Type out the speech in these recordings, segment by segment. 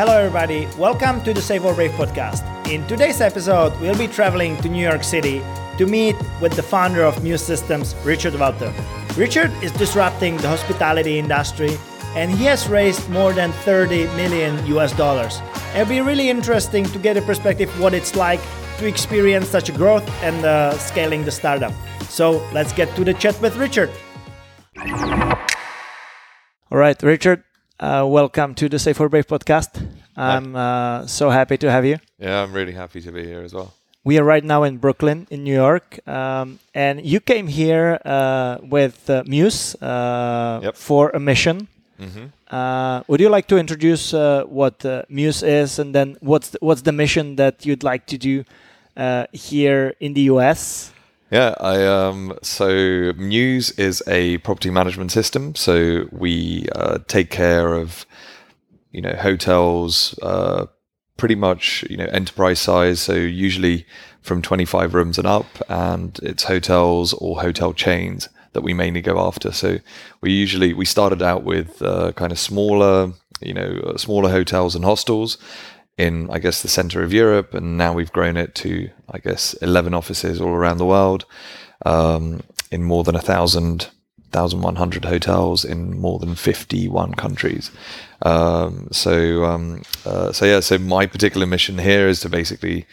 Hello, everybody. Welcome to the Save or Brave podcast. In today's episode, we'll be traveling to New York City to meet with the founder of Mews Systems, Richard Valtr. Richard is disrupting the hospitality industry and he has raised more than 30 million US dollars. It'll be really interesting to get a perspective what it's like to experience such a growth and uh, scaling the startup. So let's get to the chat with Richard. All right, Richard, uh, welcome to the Safe for Brave podcast. I'm uh, so happy to have you. Yeah, I'm really happy to be here as well. We are right now in Brooklyn, in New York, um, and you came here uh, with uh, Mews uh, Yep. for a mission. Uh, would you like to introduce uh, what uh, Mews is, and then what's the, what's the mission that you'd like to do uh, here in the US? Yeah, I um so Mews is a property management system. So we uh, take care of you know hotels, uh, pretty much you know enterprise size. So usually from 25 rooms and up, and it's hotels or hotel chains that we mainly go after. So we usually we started out with uh, kind of smaller you know uh, smaller hotels and hostels in I guess the center of Europe, and now we've grown it to I guess eleven offices all around the world, um, in more than a thousand. 1,100 hotels in more than 51 countries. Um, so, um, uh, so yeah. So my particular mission here is to basically,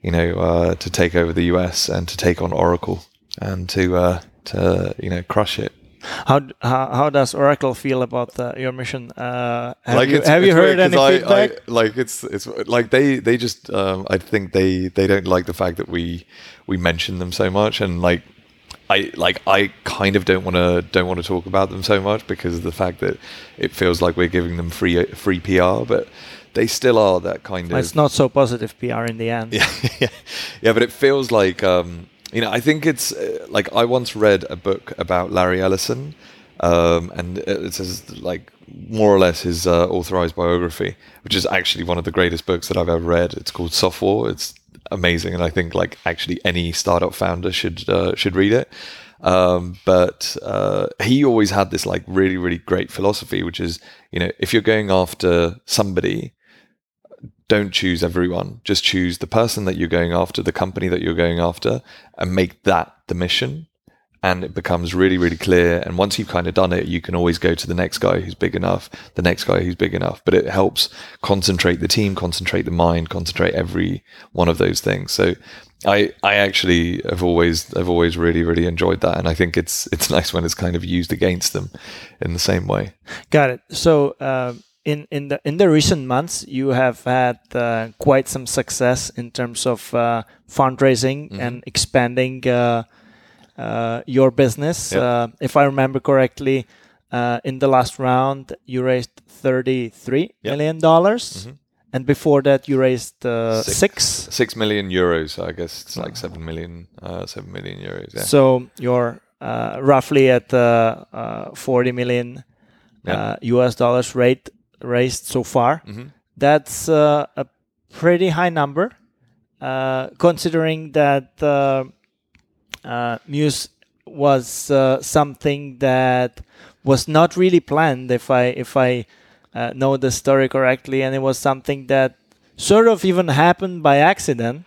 you know, uh, to take over the US and to take on Oracle and to uh, to you know crush it. How how, how does Oracle feel about uh, your mission? Uh, have like you, have you heard any I- feedback? I, like it's it's like they they just um, I think they they don't like the fact that we we mention them so much and like I like I kind of don't want to don't want to talk about them so much because of the fact that it feels like we're giving them free free PR, but they still are that kind of it's not so positive PR in the end. yeah, yeah, yeah. But it feels like um, you know. I think it's uh, like I once read a book about Larry Ellison, um, and it says like more or less his uh, authorized biography, which is actually one of the greatest books that I've ever read. It's called Softwar. It's amazing, and I think like actually any startup founder should uh, should read it. Um, but uh, he always had this like really really great philosophy, which is you know if you're going after somebody don't choose everyone. Just choose the person that you're going after, the company that you're going after, and make that the mission. And it becomes really, really clear. And once you've kind of done it, you can always go to the next guy who's big enough, the next guy who's big enough. But it helps concentrate the team, concentrate the mind, concentrate every one of those things. So I, I actually have always, I've always really, really enjoyed that. And I think it's, it's nice when it's kind of used against them in the same way. Got it. So uh, in in the in the recent months, you have had uh, quite some success in terms of uh, fundraising Mm-hmm. and expanding uh, uh, your business. Yeah. Uh, if I remember correctly, uh, in the last round, you raised thirty three Yeah. million dollars, and before that, you raised uh, Six. six. Six million euros. I guess it's like seven million, uh, seven million euros. Yeah. So you're uh, roughly at 40 million uh, US dollars rate raised so far. Mm-hmm. That's uh, a pretty high number, uh, considering that uh, uh, Mews was uh, something that was not really planned. If I if I uh, know the story correctly, and it was something that sort of even happened by accident.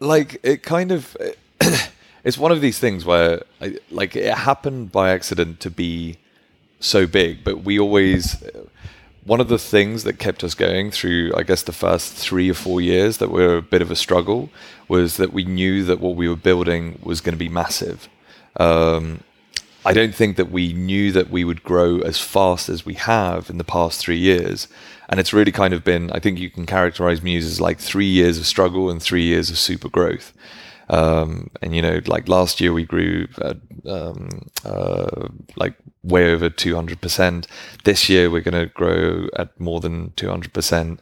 like it kind of it's one of these things where I, like it happened by accident to be so big but we always one of the things that kept us going through i guess the first three or four years that were a bit of a struggle was that we knew that what we were building was going to be massive um, I don't think that we knew that we would grow as fast as we have in the past three years. And it's really kind of been, I think you can characterize Mews as like three years of struggle and three years of super growth. Um, and, you know, like last year we grew uh, um, uh, like way over 200%. This year we're going to grow at more than 200%.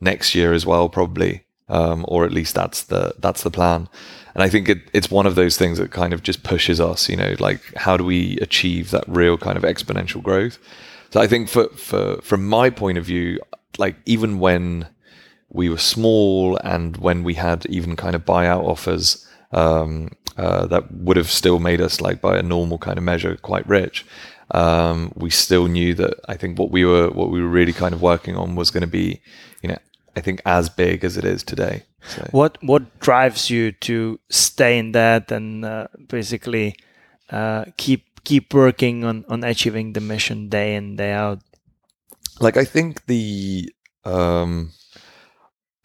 Next year as well, probably. Um, or at least that's the that's the plan. And I think it, it's one of those things that kind of just pushes us, you know, like how do we achieve that real kind of exponential growth? So I think for, for from my point of view, like even when we were small and when we had even kind of buyout offers um, uh, that would have still made us like by a normal kind of measure quite rich. Um, we still knew that I think what we were what we were really kind of working on was going to be, you know, I think as big as it is today. So. What what drives you to stay in that and uh, basically uh, keep keep working on on achieving the mission day in day out? Like I think the um,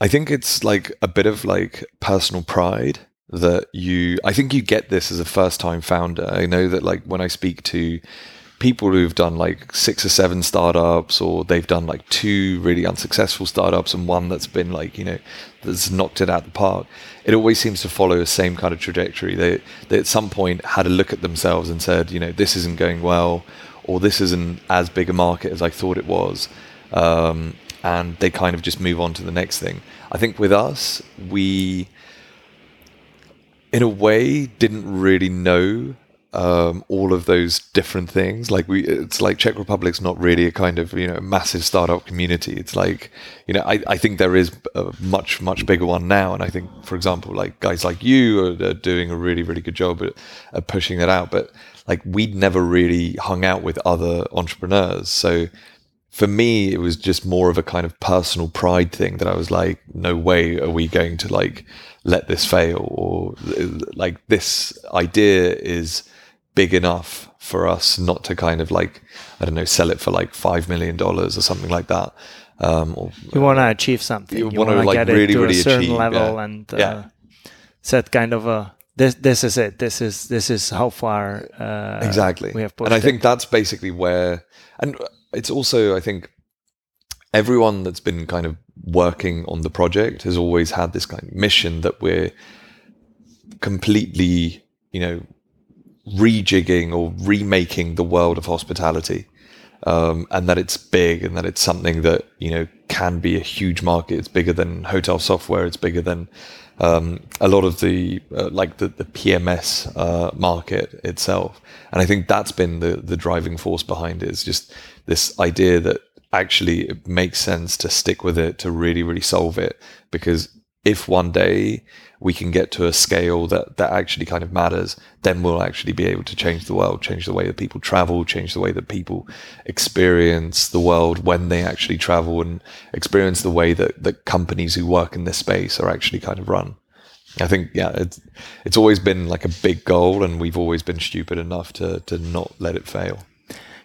I think it's like a bit of like personal pride that you I think you get this as a first time founder. I know that like when I speak to people who've done like six or seven startups or they've done like two really unsuccessful startups and one that's been like you know that's knocked it out the park it always seems to follow the same kind of trajectory they, they at some point had a look at themselves and said you know this isn't going well or this isn't as big a market as i thought it was um, and they kind of just move on to the next thing i think with us we in a way didn't really know um, all of those different things. Like we, it's like Czech Republic's not really a kind of you know massive startup community. It's like you know I, I think there is a much much bigger one now, and I think for example like guys like you are, are doing a really really good job at, at pushing that out. But like we'd never really hung out with other entrepreneurs, so for me, it was just more of a kind of personal pride thing that I was like, no way are we going to like let this fail or like this idea is big enough for us not to kind of like I don't know sell it for like five million dollars or something like that. Um, or, you want to achieve something. You, want to like get really, it to really a certain achieve, level yeah. and uh, yeah. set kind of a this this is it. This is this is how far uh, exactly we have pushed. And I it. think that's basically where, and it's also I think everyone that's been kind of working on the project has always had this kind of mission that we're completely, you know, rejigging or remaking the world of hospitality. Um, and that it's big and that it's something that, you know, can be a huge market. It's bigger than hotel software. It's bigger than um, a lot of the, uh, like the, the PMS uh, market itself. And I think that's been the, the driving force behind it is just this idea that actually it makes sense to stick with it to really, really solve it. Because if one day we can get to a scale that, that actually kind of matters, then we'll actually be able to change the world, change the way that people travel, change the way that people experience the world when they actually travel and experience the way that, that companies who work in this space are actually kind of run. I think, yeah, it's, it's always been like a big goal and we've always been stupid enough to, to not let it fail.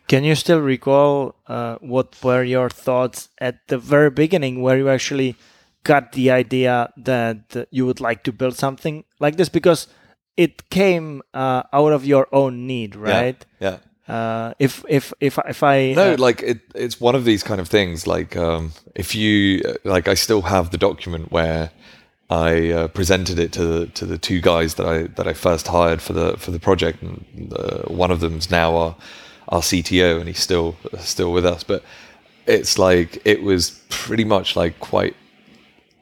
Can you still recall uh, what were your thoughts at the very beginning, where you actually got the idea that you would like to build something like this? Because it came uh, out of your own need, right? Yeah. yeah. Uh, if if if if I no, uh, like it, it's one of these kind of things. Like um, if you like, I still have the document where I uh, presented it to the, to the two guys that I that I first hired for the for the project, and uh, one of them's now our our CTO, and he's still still with us. But it's like it was pretty much like quite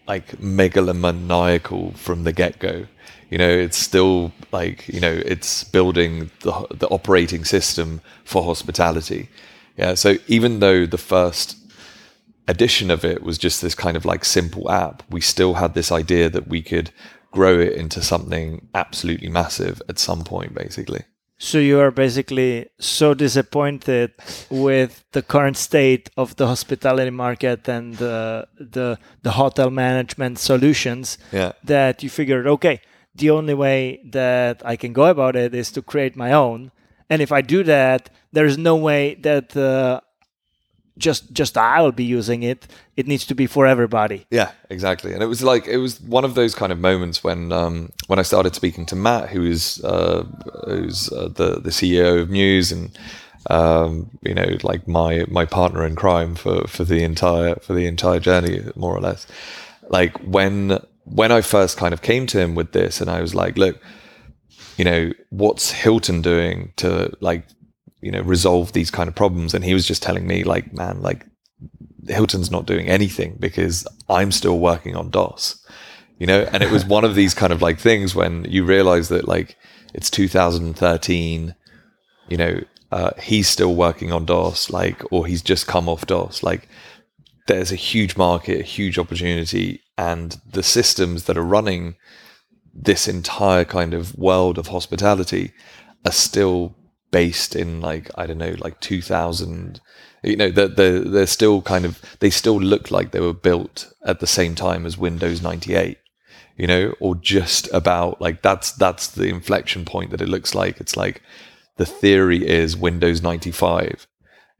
like megalomaniacal from the get go. You know, it's still like you know it's building the the operating system for hospitality. Yeah, so even though the first edition of it was just this kind of like simple app, we still had this idea that we could grow it into something absolutely massive at some point, basically. So you are basically so disappointed with the current state of the hospitality market and the the, the hotel management solutions yeah. that you figured, okay, the only way that I can go about it is to create my own. And if I do that, there's no way that uh, just just I will be using it. It needs to be for everybody. Yeah, exactly. And it was like it was one of those kind of moments when um, when I started speaking to Matt, who is uh, who's uh, the the CEO of Mews and um, you know like my my partner in crime for for the entire for the entire journey, more or less. Like when when I first kind of came to him with this, and I was like, look. You know what's Hilton doing to like you know resolve these kind of problems. And he was just telling me like man like hilton's not doing anything because i'm still working on dos. You know and it was one of these kind of like things when you realize that like it's 2013 you know uh, he's still working on dos like or he's just come off dos. Like there's a huge market a huge opportunity and the systems that are running this entire kind of world of hospitality are still based in like I don't know, like 2000. You know, they're, they're, they're still kind of they still look like they were built at the same time as Windows 98. You know, or just about like that's that's the inflection point that it looks like. It's like the theory is Windows 95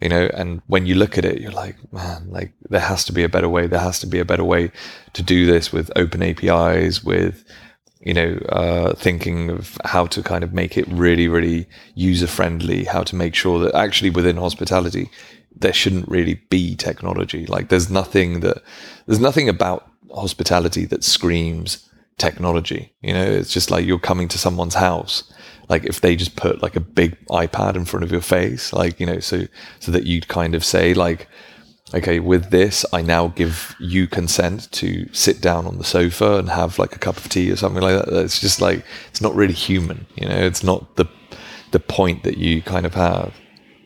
you know and when you look at it you're like man like there has to be a better way there has to be a better way to do this with open apis with you know uh, thinking of how to kind of make it really really user friendly how to make sure that actually within hospitality there shouldn't really be technology. Like there's nothing that there's nothing about hospitality that screams technology. You know it's just like you're coming to someone's house. Like if they just put like a big iPad in front of your face, like, you know, so, so that you'd kind of say like, okay, with this, I now give you consent to sit down on the sofa and have like a cup of tea or something like that. It's just like, it's not really human, you know, it's not the, the point that you kind of have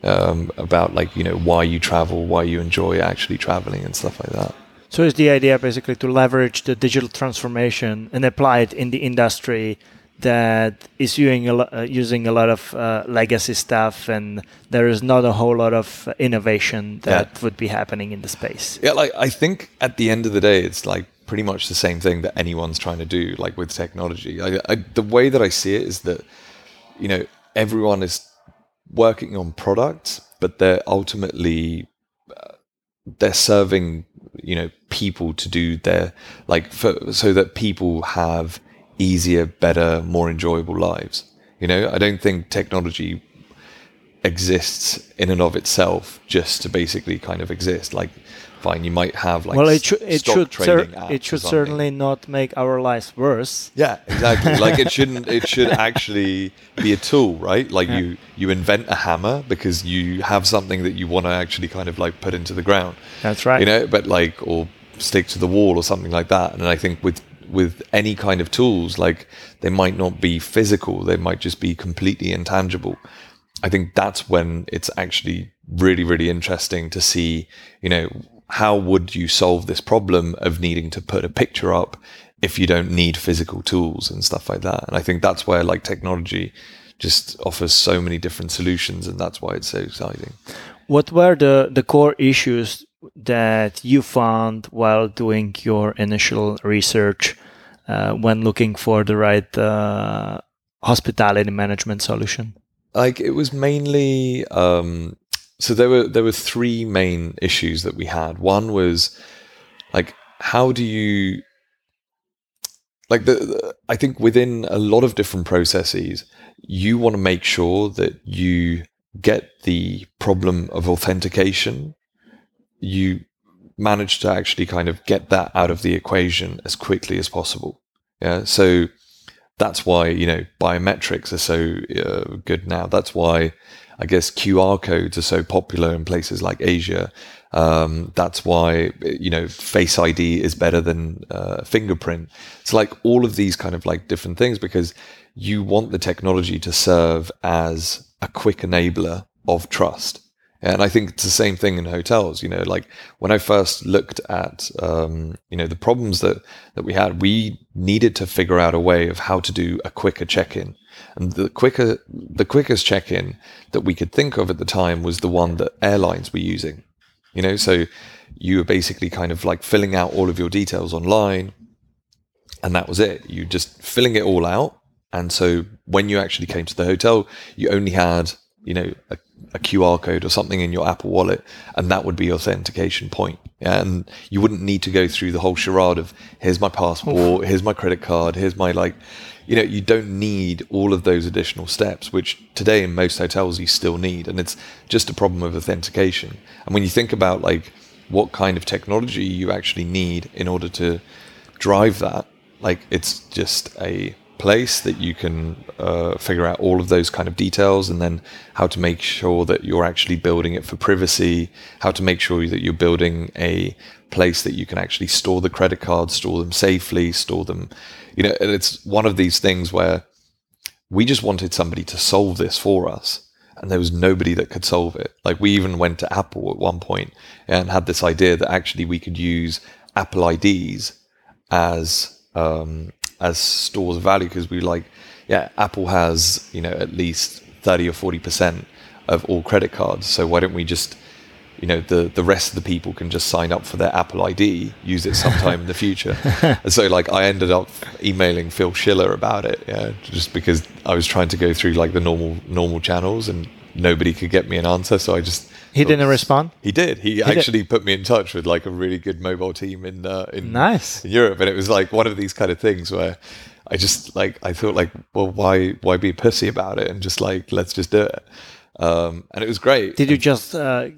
um, about like, you know, why you travel, why you enjoy actually traveling and stuff like that. So is the idea basically to leverage the digital transformation and apply it in the industry that is using a, lo- uh, using a lot of uh, legacy stuff and there is not a whole lot of innovation that yeah. would be happening in the space yeah like i think at the end of the day it's like pretty much the same thing that anyone's trying to do like with technology I, I, the way that i see it is that you know everyone is working on products but they're ultimately uh, they're serving you know people to do their like for, so that people have easier, better, more enjoyable lives. You know, I don't think technology exists in and of itself just to basically kind of exist. Like, fine, you might have like well, it, should it should cer- it should certainly not make our lives worse. Yeah, exactly. like it shouldn't. It should actually be a tool, right? Like yeah. you you invent a hammer because you have something that you want to actually kind of like put into the ground. That's right. You know, but like or stick to the wall or something like that. And I think with with any kind of tools like they might not be physical they might just be completely intangible. I think that's when it's actually really really interesting to see you know how would you solve this problem of needing to put a picture up if you don't need physical tools and stuff like that? And i think that's where like technology just offers so many different solutions and that's why it's so exciting. What were the the core issues that you found while doing your initial research uh, when looking for the right uh, hospitality management solution? Like it was mainly um, so there were there were three main issues that we had. One was like how do you like the, the, I think within a lot of different processes, you want to make sure that you get the problem of authentication you manage to actually kind of get that out of the equation as quickly as possible. Yeah. So that's why, you know, biometrics are so uh, good now. That's why I guess QR codes are so popular in places like Asia. Um, that's why, you know, Face ID is better than uh, fingerprint. It's like all of these kind of like different things because you want the technology to serve as a quick enabler of trust. And I think it's the same thing in hotels. You know, like when I first looked at, um, you know, the problems that that we had, we needed to figure out a way of how to do a quicker check-in. And the quicker, the quickest check-in that we could think of at the time was the one that airlines were using. You know, so you were basically kind of like filling out all of your details online, and that was it. You just filling it all out. And so when you actually came to the hotel, you only had you know a, a, QR code or something in your Apple Wallet, and that would be your authentication point. And you wouldn't need to go through the whole charade of here's my passport, here's my credit card, here's my like, you know, you don't need all of those additional steps, which today in most hotels you still need, and it's just a problem of authentication. And when you think about like what kind of technology you actually need in order to drive that, like it's just a place that you can uh, figure out all of those kind of details and then how to make sure that you're actually building it for privacy, how to make sure that you're building a place that you can actually store the credit cards, store them safely, store them, you know, and it's one of these things where we just wanted somebody to solve this for us. And there was nobody that could solve it. Like we even went to Apple at one point and had this idea that actually we could use Apple IDs as um, as stores of value because we like, yeah, Apple has you know at least 30 or 40 percent of all credit cards. So why don't we just you know the the rest of the people can just sign up for their Apple ID, use it sometime in the future. And so like I ended up emailing Phil Schiller about it, yeah, just because I was trying to go through like the normal normal channels and nobody could get me an answer. So I just he didn't respond. He did. He, He did. actually put me in touch with like a really good mobile team in uh, in Nice. in Europe, and it was like one of these kind of things where I just like I thought like, well, why why be pussy about it and just like let's just do it. Um, and it was great. Did you just uh,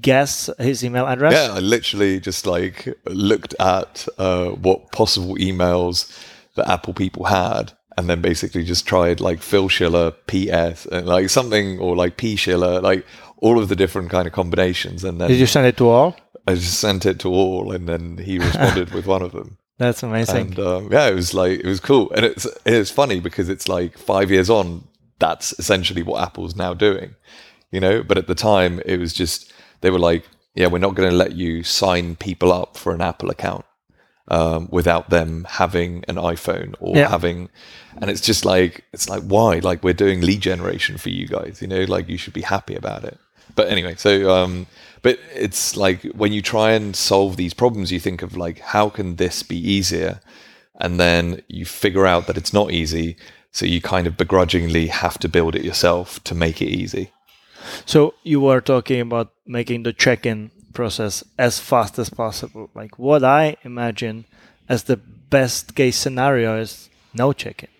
guess his email address? Yeah, I literally just like looked at uh, what possible emails that Apple people had, and then basically just tried like Phil Schiller, PS, and like something or like P Schiller, like all of the different kind of combinations, and then Did you send it to all? I just sent it to all, and then he responded with one of them. That's amazing. And um, yeah, it was like it was cool, and it's it's funny because it's like five years on, that's essentially what Apple's now doing, you know. But at the time, it was just they were like, yeah, we're not going to let you sign people up for an Apple account um, without them having an iPhone or Yeah. having, and it's just like it's like why? Like we're doing lead generation for you guys, you know. Like you should be happy about it. But anyway, so um, but it's like when you try and solve these problems, you think of like how can this be easier, and then you figure out that it's not easy. So you kind of begrudgingly have to build it yourself to make it easy. So you were talking about making the check-in process as fast as possible. Like what I imagine as the best case scenario is no check-in.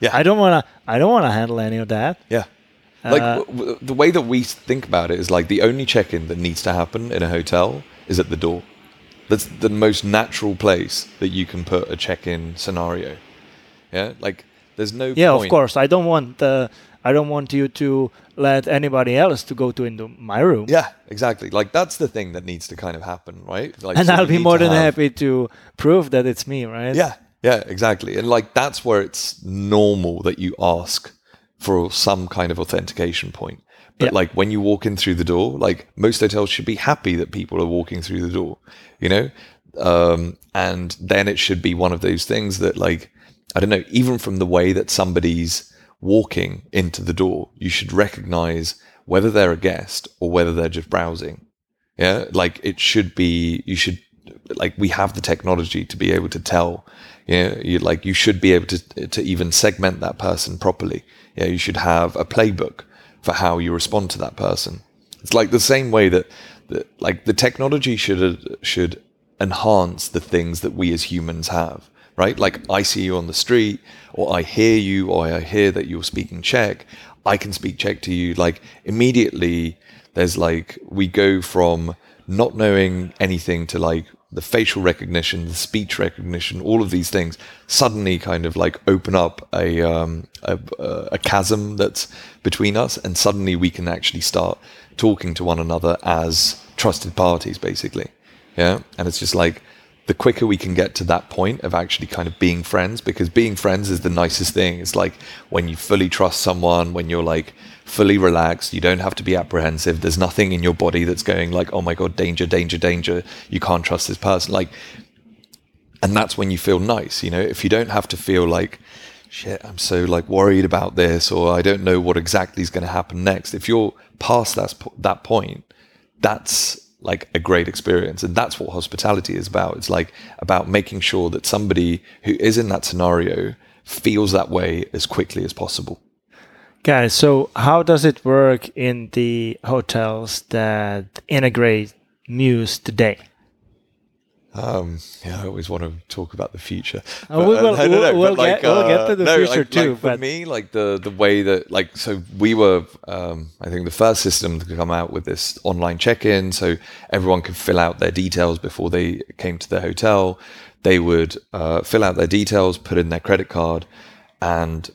Yeah. I don't wanna. I don't wanna handle any of that. Yeah. Like Uh, w- w- the way that we think about it is like the only check-in that needs to happen in a hotel is at the door. That's the most natural place that you can put a check-in scenario. Yeah, like there's no Yeah, of course. I don't want. Uh, I don't want you to let anybody else to go to into my room. Yeah, exactly. Like that's the thing that needs to kind of happen, right? Like, and so I'll be more than have- happy to prove that it's me, right? Yeah, yeah, exactly. And like that's where it's normal that you ask for some kind of authentication point. But Yeah. like when you walk in through the door, like most hotels should be happy that people are walking through the door, you know? Um, and then it should be one of those things that like I don't know, even from the way that somebody's walking into the door, you should recognize whether they're a guest or whether they're just browsing. Yeah, like it should be. You should like we have the technology to be able to tell. You know, you like you should be able to to even segment that person properly. Yeah, you should have a playbook for how you respond to that person. It's like the same way that, that like the technology should should enhance the things that we as humans have. Right, like I see you on the street, or I hear you, or I hear that you're speaking Czech. I can speak Czech to you. Like immediately, there's like we go from not knowing anything to like the facial recognition, the speech recognition, all of these things suddenly kind of like open up a um, a, a chasm that's between us, and suddenly we can actually start talking to one another as trusted parties, basically. Yeah, and it's just like the quicker we can get to that point of actually kind of being friends, because being friends is the nicest thing. It's like when you fully trust someone, when you're like fully relaxed, you don't have to be apprehensive. There's nothing in your body that's going like, oh my God, danger, danger, danger. You can't trust this person. Like, and that's when you feel nice, you know, if you don't have to feel like, shit, I'm so like worried about this, or I don't know what exactly is going to happen next. If you're past that, that point, that's like a great experience and that's what hospitality is about it's like about making sure that somebody who is in that scenario feels that way as quickly as possible Guys, so how does it work in the hotels that integrate Mews today? um yeah i always want to talk about the future Oh, we uh, will- no, no, no, we'll- but we'll get- we'll get to the no, future like- too, like for but- me like the the way that like so we were um i think the first system to come out with this online check-in so everyone could fill out their details before they came to the hotel they would uh, fill out their details put in their credit card and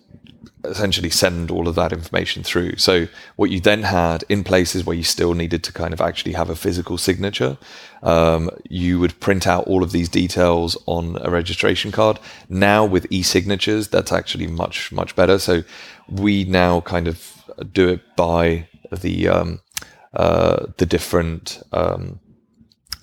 essentially send all of that information through. So what you then had in places where you still needed to kind of actually have a physical signature, um, you would print out all of these details on a registration card. Now with e-signatures, that's actually much much better. So we now kind of do it by the um, uh, the different. Um,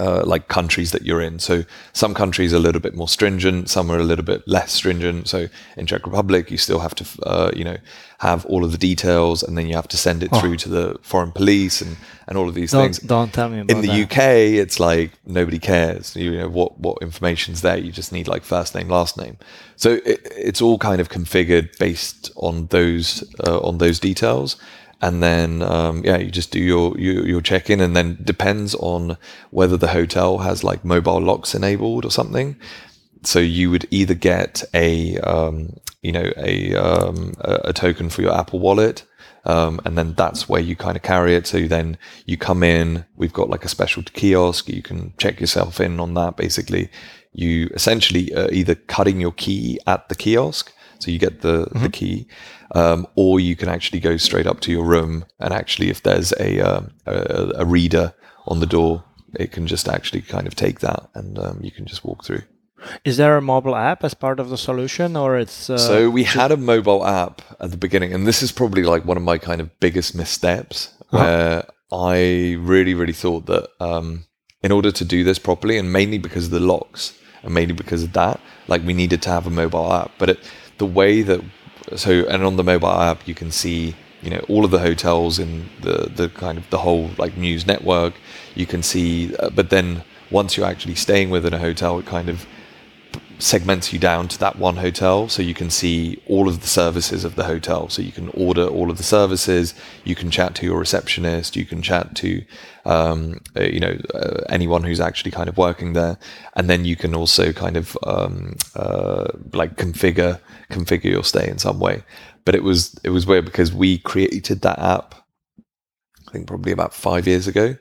uh, like countries that you're in. So some countries are a little bit more stringent, some are a little bit less stringent. So in Czech Republic, you still have to, uh, you know, have all of the details, and then you have to send it Oh. through to the foreign police and and all of these Don't things. don't tell me about In the that. UK, it's like nobody cares. You know what what information's there. You just need like first name, last name. So it, it's all kind of configured based on those uh, on those details, and then um, yeah, you just do your your, your check in, and then depends on whether the hotel has like mobile locks enabled or something. So you would either get a um, you know a um, a token for your Apple Wallet. Um, and then that's where you kind of carry it. So then you come in, we've got like a special kiosk. You can check yourself in on that. Basically, you essentially are either cutting your key at the kiosk, so you get the the key, um, or you can actually go straight up to your room and actually, if there's a um, a, a reader on the door, it can just actually kind of take that and um, you can just walk through. Is there a mobile app as part of the solution, or it's uh, So we had a mobile app at the beginning, and this is probably like one of my kind of biggest missteps, where I really, really thought that um, in order to do this properly, and mainly because of the locks, and mainly because of that, like we needed to have a mobile app. But it, the way that so, and on the mobile app, you can see you know all of the hotels in the the kind of the whole like Mews network. You can see, uh, but then once you're actually staying within a hotel, it kind of segments you down to that one hotel. So you can see all of the services of the hotel. So you can order all of the services. You can chat to your receptionist. You can chat to um, uh, you know uh, anyone who's actually kind of working there. And then you can also kind of um, uh, like configure configure your stay in some way but it was it was weird because we created that app I think probably about five years ago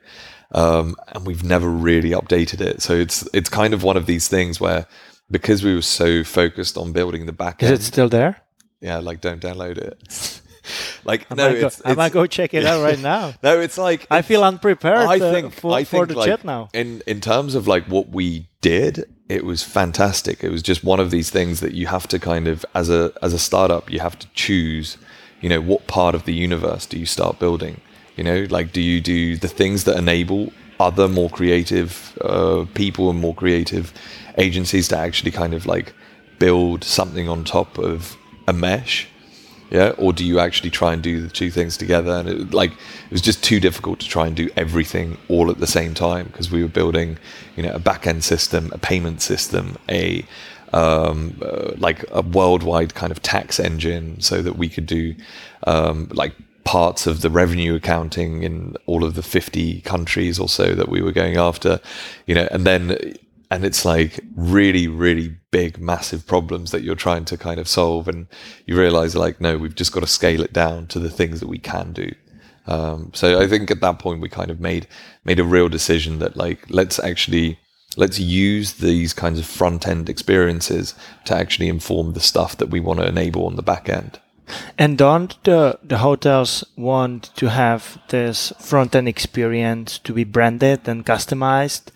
um, and we've never really updated it. So it's it's kind of one of these things where because we were so focused on building the back is end, it still there? yeah, like don't download it. like I, no, might go, it's, I might go check it out right now. no, it's like I feel unprepared I uh, think for, I for the like, chat now. In in terms of like what we did, it was fantastic. It was just one of these things that you have to kind of as a as a startup, you have to choose. You know, what part of the universe do you start building? You know, like do you do the things that enable other more creative uh, people and more creative agencies to actually kind of like build something on top of a mesh? Yeah or do you actually try and do the two things together? And it like it was just too difficult to try and do everything all at the same time because we were building you know a back end system a payment system a um, uh, like a worldwide kind of tax engine so that we could do um, like parts of the revenue accounting in all of the 50 countries or so that we were going after you know and then and it's like really really big massive problems that you're trying to kind of solve. And you realize like no we've just got to scale it down to the things that we can do. Um, so i think at that point we kind of made made a real decision that like let's actually let's use these kinds of front end experiences to actually inform the stuff that we want to enable on the back end. And don't the, the hotels want to have this front end experience to be branded and customized?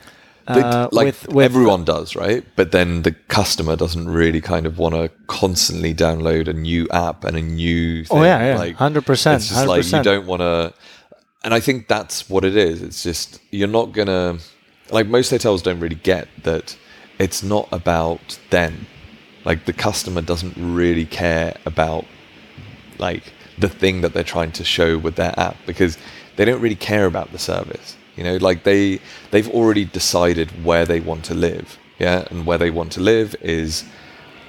Uh, like with, with everyone does, right? But then the customer doesn't really kind of want to constantly download a new app and a new. Thing. Oh, yeah, yeah. like 100%, It's just like you don't want to, and I think that's what it is. It's just you're not gonna like most hotels don't really get that. It's not about them. Like the customer doesn't really care about like the thing that they're trying to show with their app because they don't really care about the service you know like they they've already decided where they want to live yeah? And where they want to live is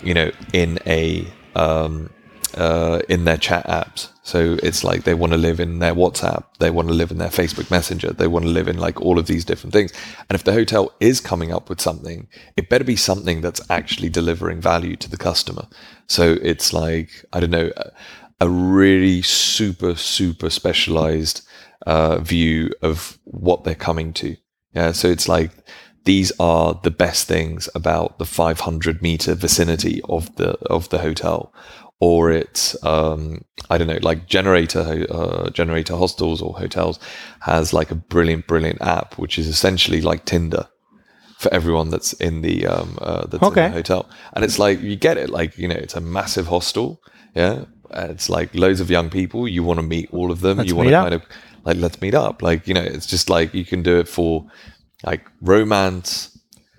you know in a um uh in their chat apps. So it's like they want to live in their whatsapp they want to live in their facebook messenger they want to live in like all of these different things. And if the hotel is coming up with something it better be something that's actually delivering value to the customer. So it's like i don't know a- a really super super specialized uh, view of what they're coming to. Yeah, so it's like these are the best things about the 500 meter vicinity of the of the hotel, or it's um, I don't know, like generator uh, generator hostels or hotels has like a brilliant brilliant app which is essentially like Tinder for everyone that's in the um uh, that's Okay. in the hotel and it's like you get it like you know it's a massive hostel yeah it's like loads of young people you want to meet all of them Let's you want to up. kind of like let's meet up like you know it's just like you can do it for like romance.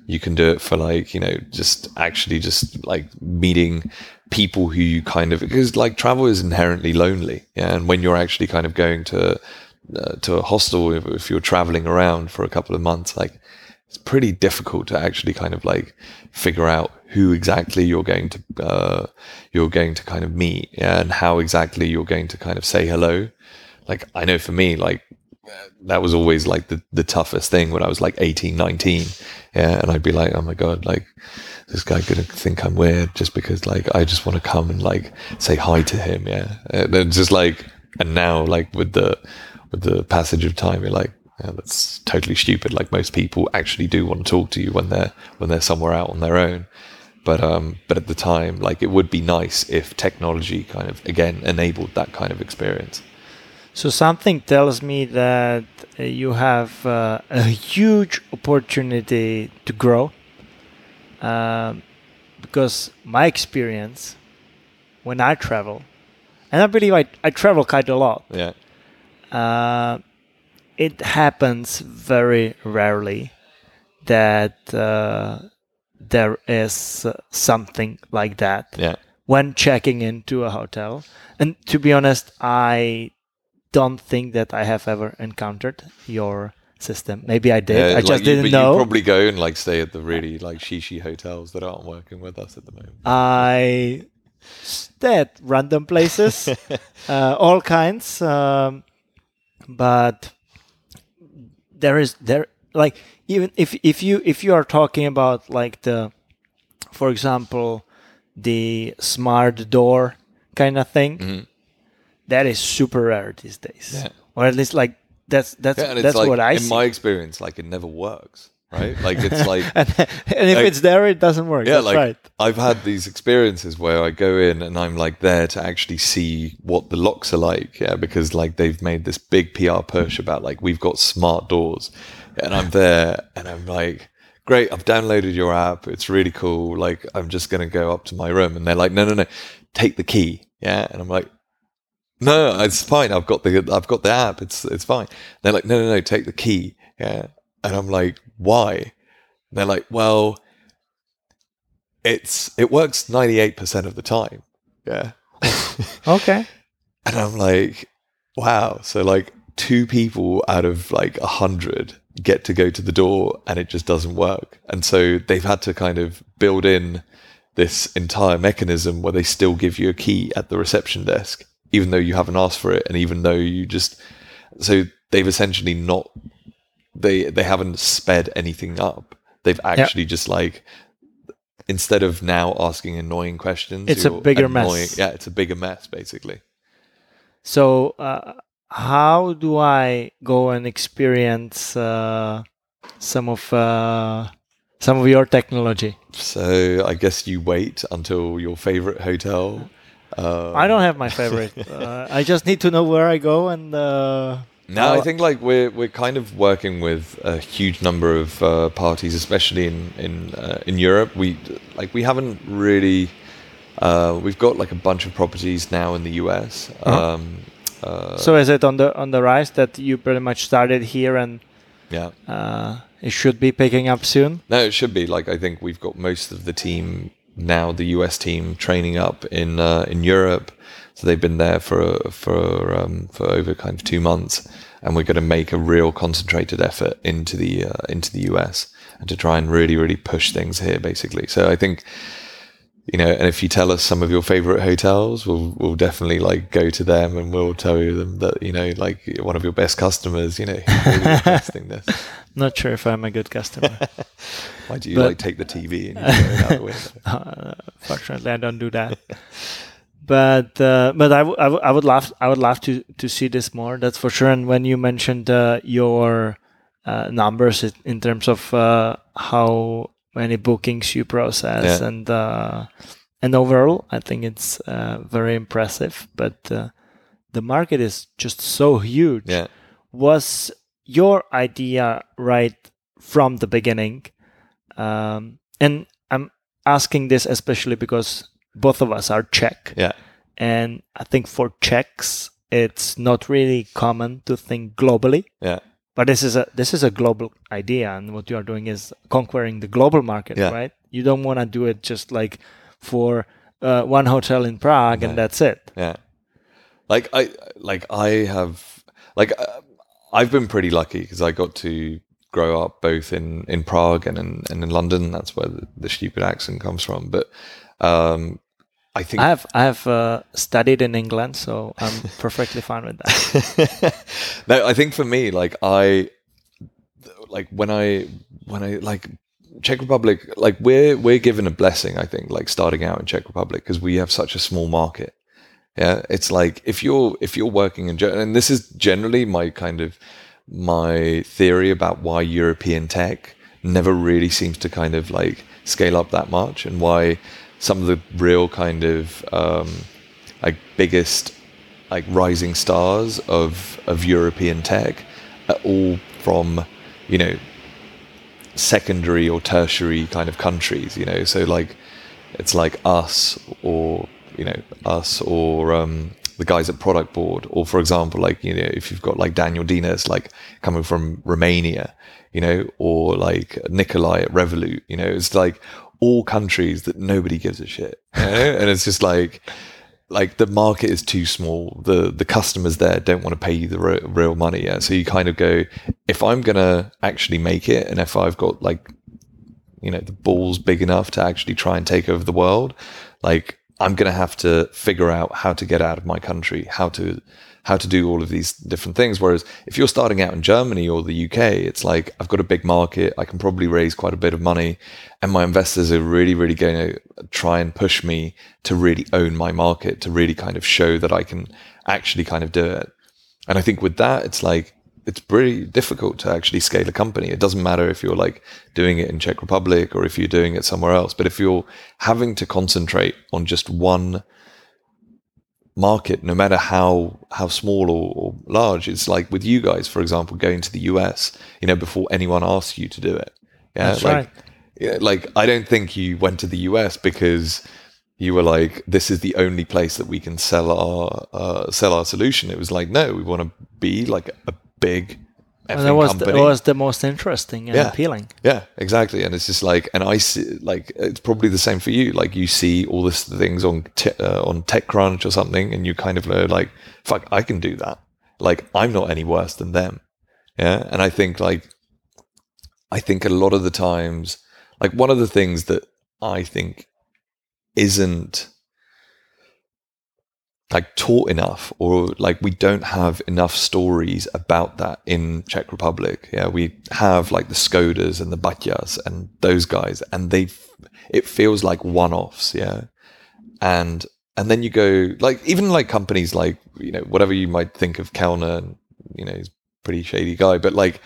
You can do it for like you know just actually just like meeting people who you kind of because like travel is inherently lonely, yeah. And when you're actually kind of going to uh, to a hostel, if, if you're traveling around for a couple of months, like it's pretty difficult to actually kind of like figure out who exactly you're going to uh, you're going to kind of meet and how exactly you're going to kind of say hello like i know for me like that was always like the, the toughest thing when i was like 18 19 yeah and i'd be like oh my god like this guy gonna think i'm weird just because like i just want to come and like say hi to him yeah and just like and now like with the with the passage of time you're like yeah, that's totally stupid. Like most people actually do want to talk to you when they're when they're somewhere out on their own. But um, but at the time, like it would be nice if technology kind of again enabled that kind of experience. So something tells me that uh, you have uh, a huge opportunity to grow. Um, because my experience when I travel, and I believe I, I travel quite a lot. Yeah. Uh, it happens very rarely that uh, there is something like that Yeah. when checking into a hotel. And to be honest, I don't think that I have ever encountered your system. Maybe I did. Yeah, I just like you- didn't know. You probably go and like stay at the really like shishi hotels that aren't working with us at the moment. I stay at random places, uh, all kinds. Um, but there is there like even if if you if you are talking about like the, for example, the smart door kind of thing, Mhm. that is super rare these days, Yeah. or at least like that's that's Yeah, that's like what I see. in see. my experience, like it never works, right? Like it's like and, and if Like- it's there, it doesn't work. yeah, that's like right. I've had these experiences where I go in and I'm like there to actually see what the locks are like, yeah, because like they've made this big PR push about like we've got smart doors, and I'm there and I'm like. Great, I've downloaded your app. It's really cool. Like, I'm just gonna go up to my room, and they're like, "No, no, no, take the key." Yeah, and I'm like, no, it's fine. I've got the I've got the app. It's it's fine. They're like, no, no, no, take the key. Yeah, and I'm like, why? And they're like, well, it's it works 98 percent of the time. Yeah, Okay. and I'm like, wow. So like two people out of like a hundred get to go to the door, and it just doesn't work. And so they've had to kind of build in this entire mechanism where they still give you a key at the reception desk, even though you haven't asked for it, and even though you just so they've essentially not they they haven't sped anything up. They've actually just like instead of now asking annoying questions, It's a bigger annoying- mess. Yeah, it's a bigger mess basically. So, uh, how do I go and experience uh, some of uh, some of your technology? So I guess you wait until your favorite hotel. Uh, I don't have my favorite. uh, I just need to know where I go and. Uh, No, I think like we're we're kind of working with a huge number of uh, parties, especially in in uh, in Europe. We like we haven't really. Uh, we've got like a bunch of properties now in the US. Uh-huh. Um, So is it on the on the rise that you pretty much started here and yeah, uh, it should be picking up soon? no, it should be like I think we've got most of the team now, the US team, training up in uh, in Europe. So they've been there for for um, for over kind of two months, and we're going to make a real concentrated effort into the uh, into the US and to try and really really push things here, basically. So I think. You know, and if you tell us some of your favorite hotels, we'll we'll definitely like go to them and we'll tell you them that you know like one of your best customers. You know, testing this. Not sure if I'm a good customer. Why do you But- like take the TV and you out the window? uh, fortunately, I don't do that. but uh, but I, w- I, w- I would love I would love to to see this more. That's for sure. And when you mentioned uh, your uh, numbers in- in terms of uh, how many bookings you process Yeah. and uh, and overall, I think it's uh, very impressive. But uh, the market is just so huge. Yeah. Was your idea right from the beginning? Um, and I'm asking this especially because both of us are Czech. Yeah. And I think for Czechs, it's not really common to think globally. Yeah. But this is a this is a global idea, and what you are doing is conquering the global market, Yeah. right? You don't want to do it just like for uh, one hotel in Prague and that's it. Yeah. Like I like I have like uh, I've been pretty lucky because I got to grow up both in in Prague and in and in London. That's where the, the stupid accent comes from. But um, I think I have I have uh, studied in England, so I'm perfectly fine with that. no, I think for me, like I, like when I when I like Czech Republic, like we're we're given a blessing. I think like starting out in Czech Republic because we have such a small market. Yeah, it's like if you're if you're working in and this is generally my kind of my theory about why European tech never really seems to kind of like scale up that much and why some of the real kind of um, like biggest like rising stars of of European tech are all from you know secondary or tertiary kind of countries you know? So like it's like us or you know us or um, the guys at Productboard or for example like you know if you've got like Daniel Dines like coming from romania you know? Or like nikolai at revolut you know? It's like all countries that nobody gives a shit you know? and it's just like like the market is too small the the customers there don't want to pay you the re- real money yeah so you kind of go if i'm gonna actually make it and if i've got like you know the balls big enough to actually try and take over the world like i'm to have to figure out how to get out of my country how to how to do all of these different things whereas if you're starting out in germany or the uk it's like i've got a big market i can probably raise quite a bit of money and my investors are really really going to try and push me to really own my market to really kind of show that i can actually kind of do it and i think with that it's like it's pretty difficult to actually scale a company. It doesn't matter if you're like doing it in Czech Republic or if you're doing it somewhere else. But if you're having to concentrate on just one market, no matter how how small or, or large, it's like with you guys, for example, going to the US, you know, before anyone asks you to do it. Yeah, That's like, right. Yeah, like I don't think you went to the US because you were like, this is the only place that we can sell our uh, sell our solution. It was like, no, we want to be like a big And that was the, company. was the most interesting and Yeah. appealing. Yeah, exactly. And it's just like, and I see, like, it's probably the same for you. Like, you see all this things on te- uh, on TechCrunch or something, and you kind of know, like, fuck, I can do that. Like, I'm not any worse than them. Yeah, and I think like, I think a lot of the times, like, one of the things that I think isn't like taught enough or like we don't have enough stories about that in Czech Republic. Yeah, we have like the Skodas and the Batyas and those guys and they it feels like one-offs, yeah. And and then you go like even like companies like, you know, whatever you might think of Kellner you know, he's a pretty shady guy, but like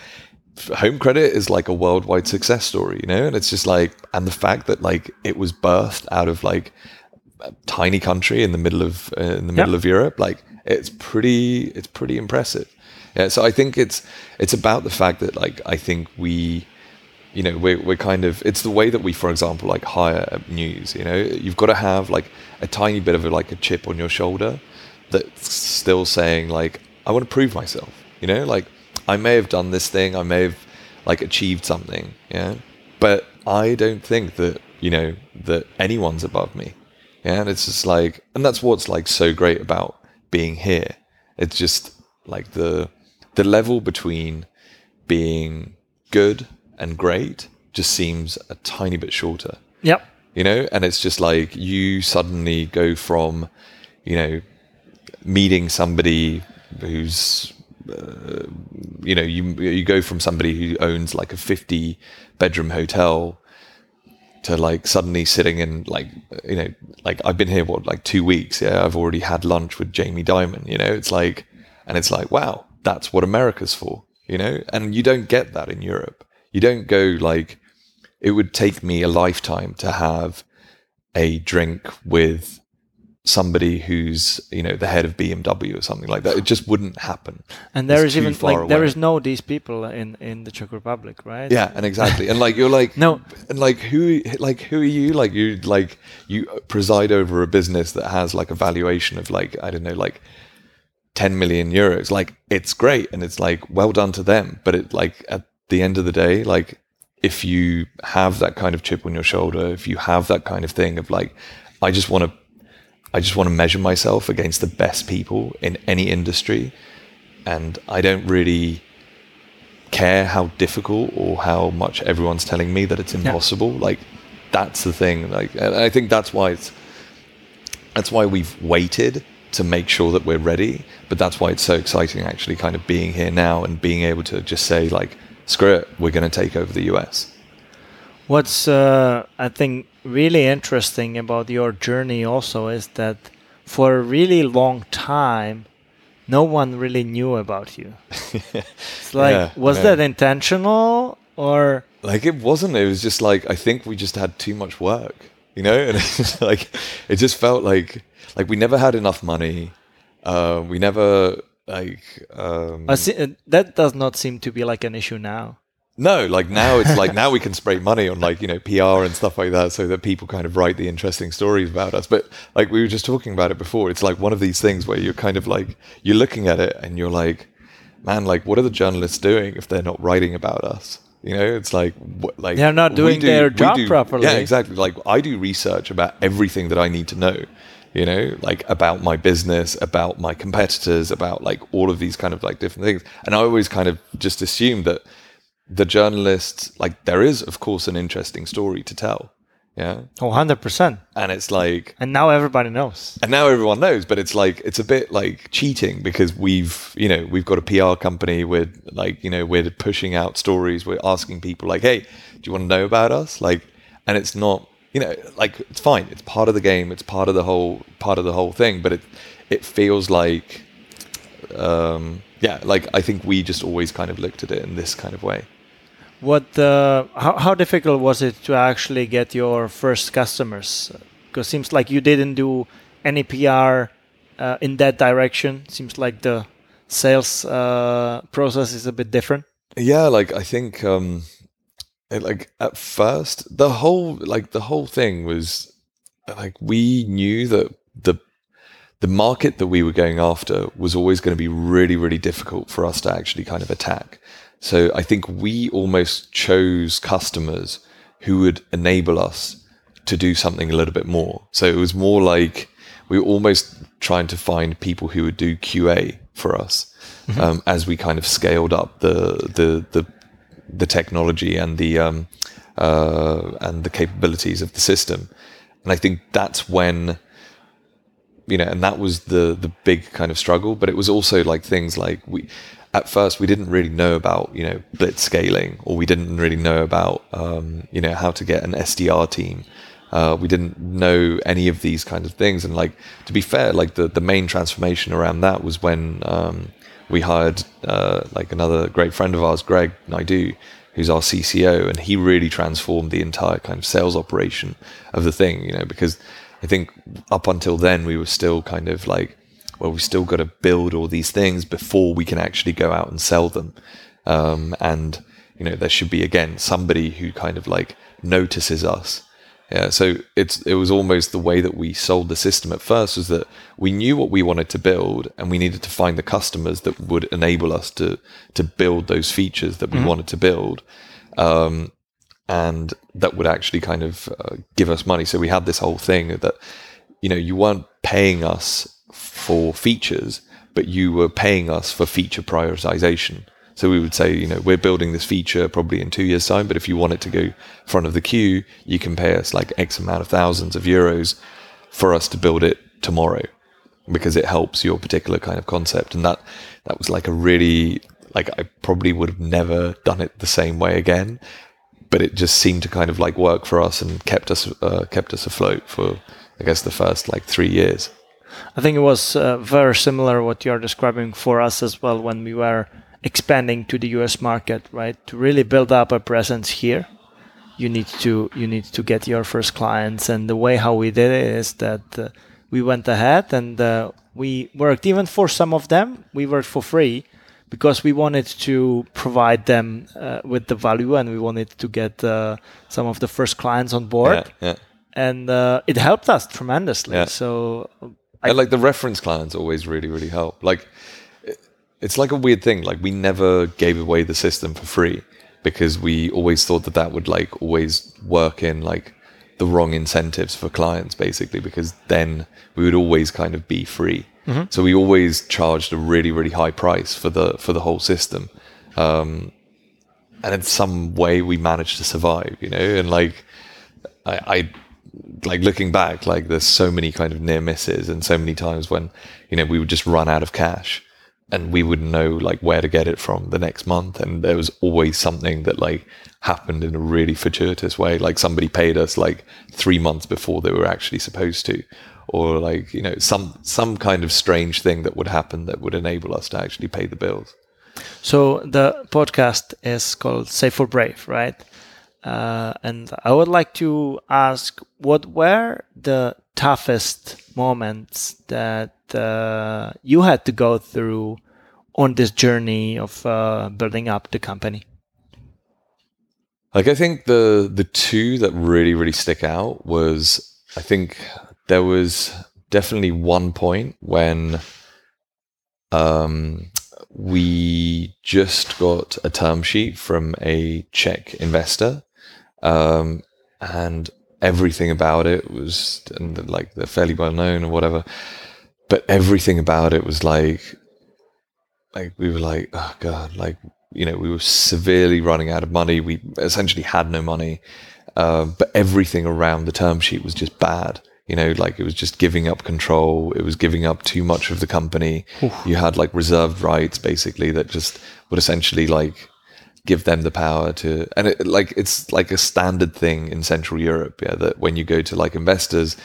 home credit is like a worldwide success story, you know, and it's just like, and the fact that like it was birthed out of like a tiny country in the middle of uh, in the middle of Europe, like it's pretty, it's pretty impressive. Yeah, so I think it's it's about the fact that like I think we, you know, we're we're kind of it's the way that we, for example, like hire news. You know, you've got to have like a tiny bit of a, like a chip on your shoulder that's still saying like I want to prove myself. You know, like I may have done this thing, I may have like achieved something, yeah, but I don't think that you know that anyone's above me. Yeah, and it's just like, and that's what's like so great about being here. It's just like the the level between being good and great just seems a tiny bit shorter Yep. you know and it's just like you suddenly go from you know meeting somebody who's uh, you know you you go from somebody who owns like a 50 bedroom hotel to like suddenly sitting in like you know like I've been here what like 2 weeks yeah I've already had lunch with Jamie Dimon you know? It's like and it's like wow that's what America's for you know? And you don't get that in Europe. You don't go like it would take me a lifetime to have a drink with somebody who's you know the head of BMW or something like that. It just wouldn't happen. And there It's is even like there away. is no these people in in the Czech Republic, right? Yeah, and exactly, and like you're like No. and like who like who are you? Like you like you preside over a business that has like a valuation of like I don't know like 10 million euros. Like it's great and it's like well done to them. But it like at the end of the day, like if you have that kind of chip on your shoulder, if you have that kind of thing of like, I just want to, I just want to measure myself against the best people in any industry. And I don't really care how difficult or how much everyone's telling me that it's impossible. Yeah. Like that's the thing. Like, I think that's why it's, that's why we've waited to make sure that we're ready. But that's why it's so exciting actually kind of being here now and being able to just say like, screw it, we're going to take over the US. What's uh, I think really interesting about your journey also is that for a really long time, no one really knew about you. it's like, yeah, was that intentional or? Like it wasn't. It was just like I think we just had too much work, you know, and it's like it just felt like like we never had enough money. Uh, we never like um, see, uh, that does not seem to be like an issue now. No, like now it's like now we can spray money on like you know PR and stuff like that, so that people kind of write the interesting stories about us. But like we were just talking about it before, it's like one of these things where you're kind of like you're looking at it and you're like, man, like what are the journalists doing if they're not writing about us? You know, it's like what, like they're not doing do, their job do, properly. Yeah, exactly. Like I do research about everything that I need to know you know, like about my business, about my competitors, about like all of these kind of like different things. And I always kind of just assumed that the journalists, like, there is, of course, an interesting story to tell. Yeah. Oh, 100%. And it's like. And now everybody knows. And now everyone knows, but it's like, it's a bit like cheating because we've, you know, we've got a PR company. We're like, you know, we're pushing out stories. We're asking people, like, hey, do you want to know about us? Like, and it's not you know, like it's fine. It's part of the game. It's part of the whole part of the whole thing. But it it feels like, um, yeah, like I think we just always kind of looked at it in this kind of way. What? Uh, how how difficult was it to actually get your first customers? Because seems like you didn't do any PR uh, in that direction. Seems like the sales uh, process is a bit different. Yeah, like I think. Um, it, like at first the whole like the whole thing was like we knew that the the market that we were going after was always going to be really really difficult for us to actually kind of attack so i think we almost chose customers who would enable us to do something a little bit more so it was more like we were almost trying to find people who would do qa for us mm-hmm. um, as we kind of scaled up the the the the technology and the um, uh, and the capabilities of the system. And I think that's when you know, and that was the the big kind of struggle. But it was also like things like we at first we didn't really know about you know blitz scaling, or we didn't really know about um, you know how to get an SDR team. Uh, we didn't know any of these kinds of things, and like to be fair, like the the main transformation around that was when um, we hired uh, like another great friend of ours, Greg Naidu, who's our CCO, and he really transformed the entire kind of sales operation of the thing. You know, because I think up until then we were still kind of like, well, we've still got to build all these things before we can actually go out and sell them, um, and you know there should be again somebody who kind of like notices us yeah, so it's it was almost the way that we sold the system at first was that we knew what we wanted to build and we needed to find the customers that would enable us to to build those features that we mm-hmm. wanted to build, um, and that would actually kind of uh, give us money. So we had this whole thing that you know you weren't paying us for features, but you were paying us for feature prioritization. So we would say, you know, we're building this feature probably in two years' time, but if you want it to go front of the queue, you can pay us like X amount of thousands of euros for us to build it tomorrow because it helps your particular kind of concept. And that that was like a really like I probably would have never done it the same way again, but it just seemed to kind of like work for us and kept us uh, kept us afloat for I guess the first like three years. I think it was uh, very similar what you're describing for us as well when we were expanding to the US market, right? To really build up a presence here, you need to you need to get your first clients. And the way how we did it is that uh, we went ahead and uh, we worked even for some of them. We worked for free because we wanted to provide them uh, with the value and we wanted to get uh, some of the first clients on board. Yeah, yeah. And uh, it helped us tremendously. Yeah. So and like the reference clients always really really help. Like it- it's like a weird thing. Like we never gave away the system for free because we always thought that that would like always work in like the wrong incentives for clients basically because then we would always kind of be free. So we always charged a really really high price for the for the whole system. Um, and in some way we managed to survive, you know, and like I, I like looking back, like there's so many kind of near misses and so many times when, you know, we would just run out of cash and we wouldn't know like where to get it from the next month. And there was always something that like happened in a really fortuitous way. Like somebody paid us like three months before they were actually supposed to. Or like, you know, some some kind of strange thing that would happen that would enable us to actually pay the bills. So the podcast is called Safe for Brave, right? Uh, and I would like to ask, what were the toughest moments that uh, you had to go through on this journey of uh, building up the company? Like I think the the two that really really stick out was I think there was definitely one point when um we just got a term sheet from a Czech investor um and everything about it was and like they're fairly well known or whatever but everything about it was like like we were like oh god like you know we were severely running out of money. We essentially had no money. Um, but everything around the term sheet was just bad you know like it was just giving up control. It was giving up too much of the company. You had like reserved rights basically that just would essentially like give them the power to and it like it's like a standard thing in central europe yeah that when you go to like investors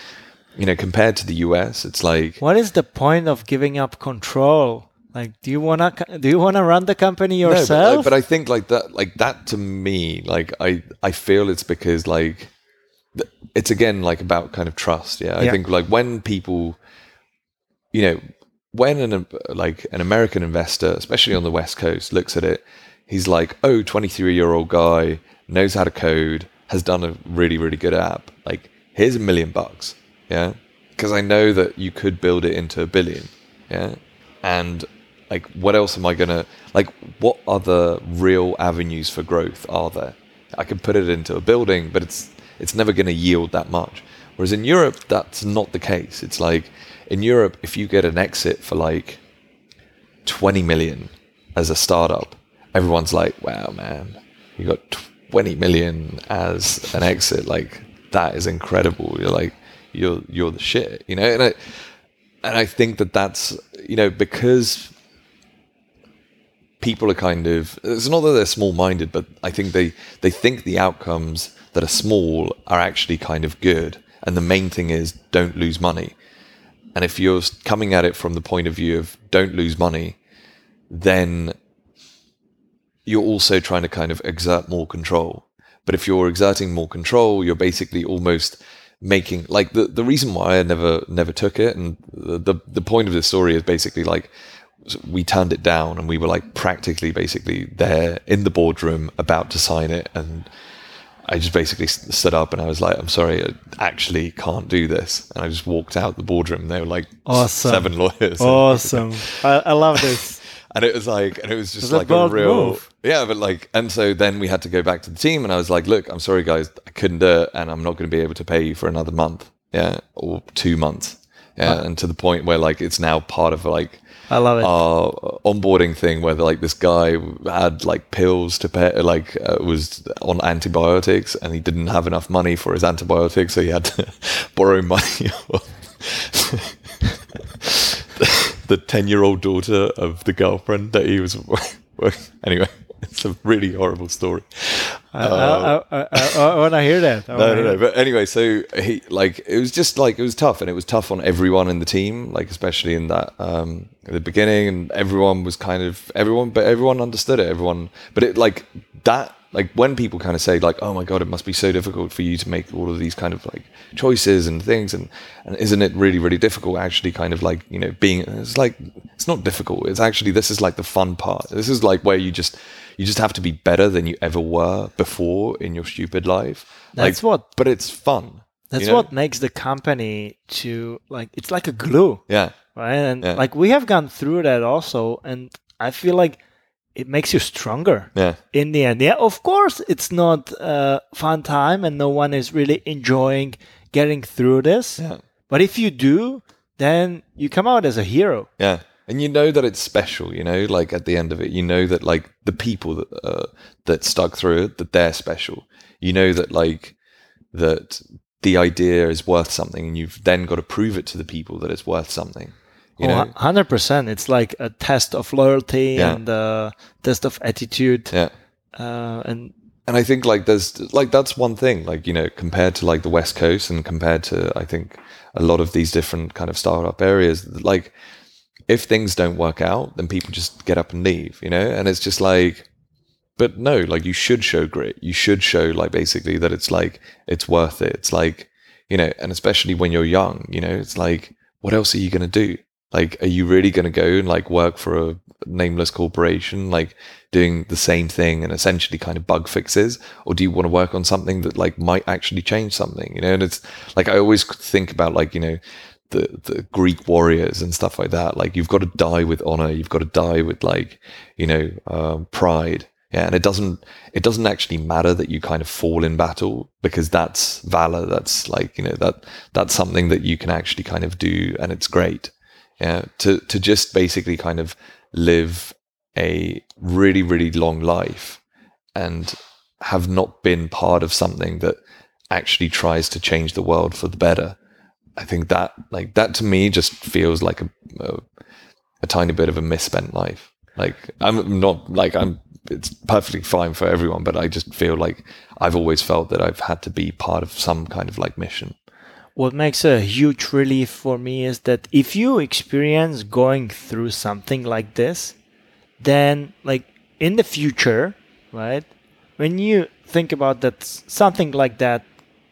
you know compared to the us it's like What is the point of giving up control? Like, do you wanna do you wanna run the company No, but, yourself? but I think like that, like that to me, like I, I feel it's because like it's again like about kind of trust. Yeah, I Yeah. think like when people, you know, when an like an American investor, especially on the West Coast, looks at it, he's like, oh, 23 year old guy knows how to code, has done a really really good app. Like here's a million bucks. Yeah, because I know that you could build it into a billion. Yeah, and like what else am i gonna like what other real avenues for growth are there i could put it into a building but it's it's never gonna yield that much whereas in europe that's not the case it's like in europe if you get an exit for like 20 million as a startup everyone's like wow man you got 20 million as an exit like that is incredible. You're like you're you're the shit you know? And I, and I think that that's you know because people are kind of it's not that they're small minded but I think they they think the outcomes that are small are actually kind of good. And the main thing is don't lose money. And if you're coming at it from the point of view of don't lose money then you're also trying to kind of exert more control but if you're exerting more control you're basically almost making like the the reason why I never never took it and the the, the point of the story is basically like we turned it down and we were like practically basically there in the boardroom about to sign it and I just basically stood up and I was like I'm sorry I actually can't do this and I just walked out the boardroom there were like Awesome. seven lawyers awesome. I, I love this. and it was like and it was just was like a bold real move. Yeah but like and so then we had to go back to the team and i was like look i'm sorry guys i couldn't do it and i'm not going to be able to pay you for another month. Yeah or two months. Yeah and to the point where like it's now part of like I love it. our onboarding thing where like this guy had like pills to pay like uh, was on antibiotics and he didn't have enough money for his antibiotics so he had to borrow money the 10 year old daughter of the girlfriend that he was anyway it's a really horrible story I, I, I, I, I want to hear that. I no, no, no. But anyway, so he like it was just like it was tough, and it was tough on everyone in the team, like especially in that um the beginning, and everyone was kind of everyone, but everyone understood it. Everyone, but it like that. Like when people kind of say like, "Oh my god, it must be so difficult for you to make all of these kind of like choices and things," and and isn't it really really difficult actually kind of like you know being it's like it's not difficult. It's actually this is like the fun part. This is like where you just you just have to be better than you ever were before in your stupid life. That's like, what- but it's fun. That's you know? what makes the company to like it's like a glue, Yeah, right? And Yeah. like we have gone through that also, and I feel like it makes you stronger yeah, in the end. Yeah, of course, it's not a fun time, and no one is really enjoying getting through this. yeah, But if you do, then you come out as a hero. yeah. And you know that it's special. You know, like at the end of it, you know that like the people that uh, that stuck through it, that they're special. You know that like that the idea is worth something, and you've then got to prove it to the people that it's worth something. You know, Oh, hundred percent. It's like a test of loyalty Yeah. and a test of attitude. yeah. Uh, and and I think like there's like that's one thing like you know compared to like the West Coast and compared to I think a lot of these different kind of startup areas like if things don't work out then people just get up and leave you know? And it's just like but no like you should show grit. You should show like basically that it's like it's worth it. It's like you know and especially when you're young you know? It's like what else are you going to do? Like are you really going to go and like work for a nameless corporation like doing the same thing and essentially kind of bug fixes? Or do you want to work on something that like might actually change something you know? And it's like i always think about like you know the the greek warriors and stuff like that like you've got to die with honor you've got to die with like you know um, pride. Yeah and it doesn't it doesn't actually matter that you kind of fall in battle because that's valor that's like you know that that's something that you can actually kind of do and it's great. Yeah to to just basically kind of live a really really long life and have not been part of something that actually tries to change the world for the better i think that like that to me just feels like a a, a tiny bit of a misspent life like i'm not like i'm it's perfectly fine for everyone but i just feel like i've always felt that i've had to be part of some kind of like mission what makes a huge relief for me is that if you experience going through something like this, then like in the future, right? When you think about that something like that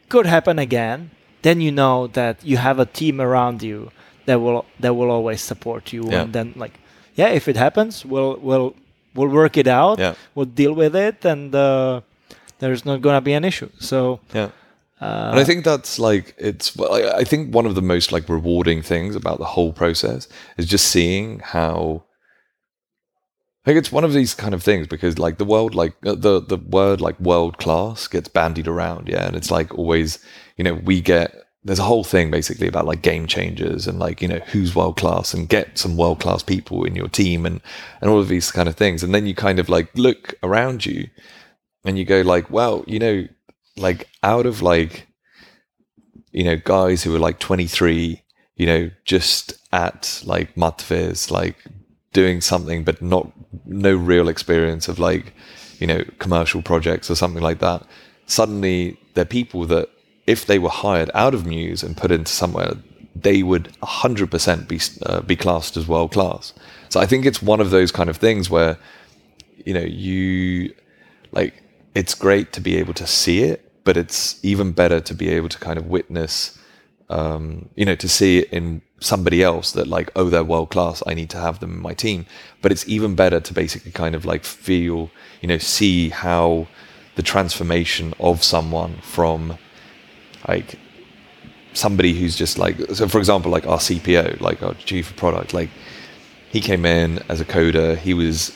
could happen again, then you know that you have a team around you that will that will always support you Yeah. and then like yeah, if it happens, we'll we'll we'll work it out. Yeah. We'll deal with it and uh, there's not going to be an issue. So yeah uh, and I think that's like it's. well, I I think one of the most like rewarding things about the whole process is just seeing how. I think it's one of these kind of things because like the world, like uh, the the word like world class gets bandied around, yeah, and it's like always, you know, we get there's a whole thing basically about like game changers and like you know who's world class and get some world class people in your team and and all of these kind of things, and then you kind of like look around you, and you go like, well, you know, like out of like you know guys who are like 23 you know just at like Matfyz like doing something but not no real experience of like you know commercial projects or something like that suddenly they're people that if they were hired out of Mews and put into somewhere they would 100% be uh, be classed as world class so i think it's one of those kind of things where you know you like it's great to be able to see it but it's even better to be able to kind of witness um, you know to see it in somebody else that like oh they're world class i need to have them in my team. But it's even better to basically kind of like feel you know see how the transformation of someone from like somebody who's just like so for example like our cpo like our chief of product like he came in as a coder he was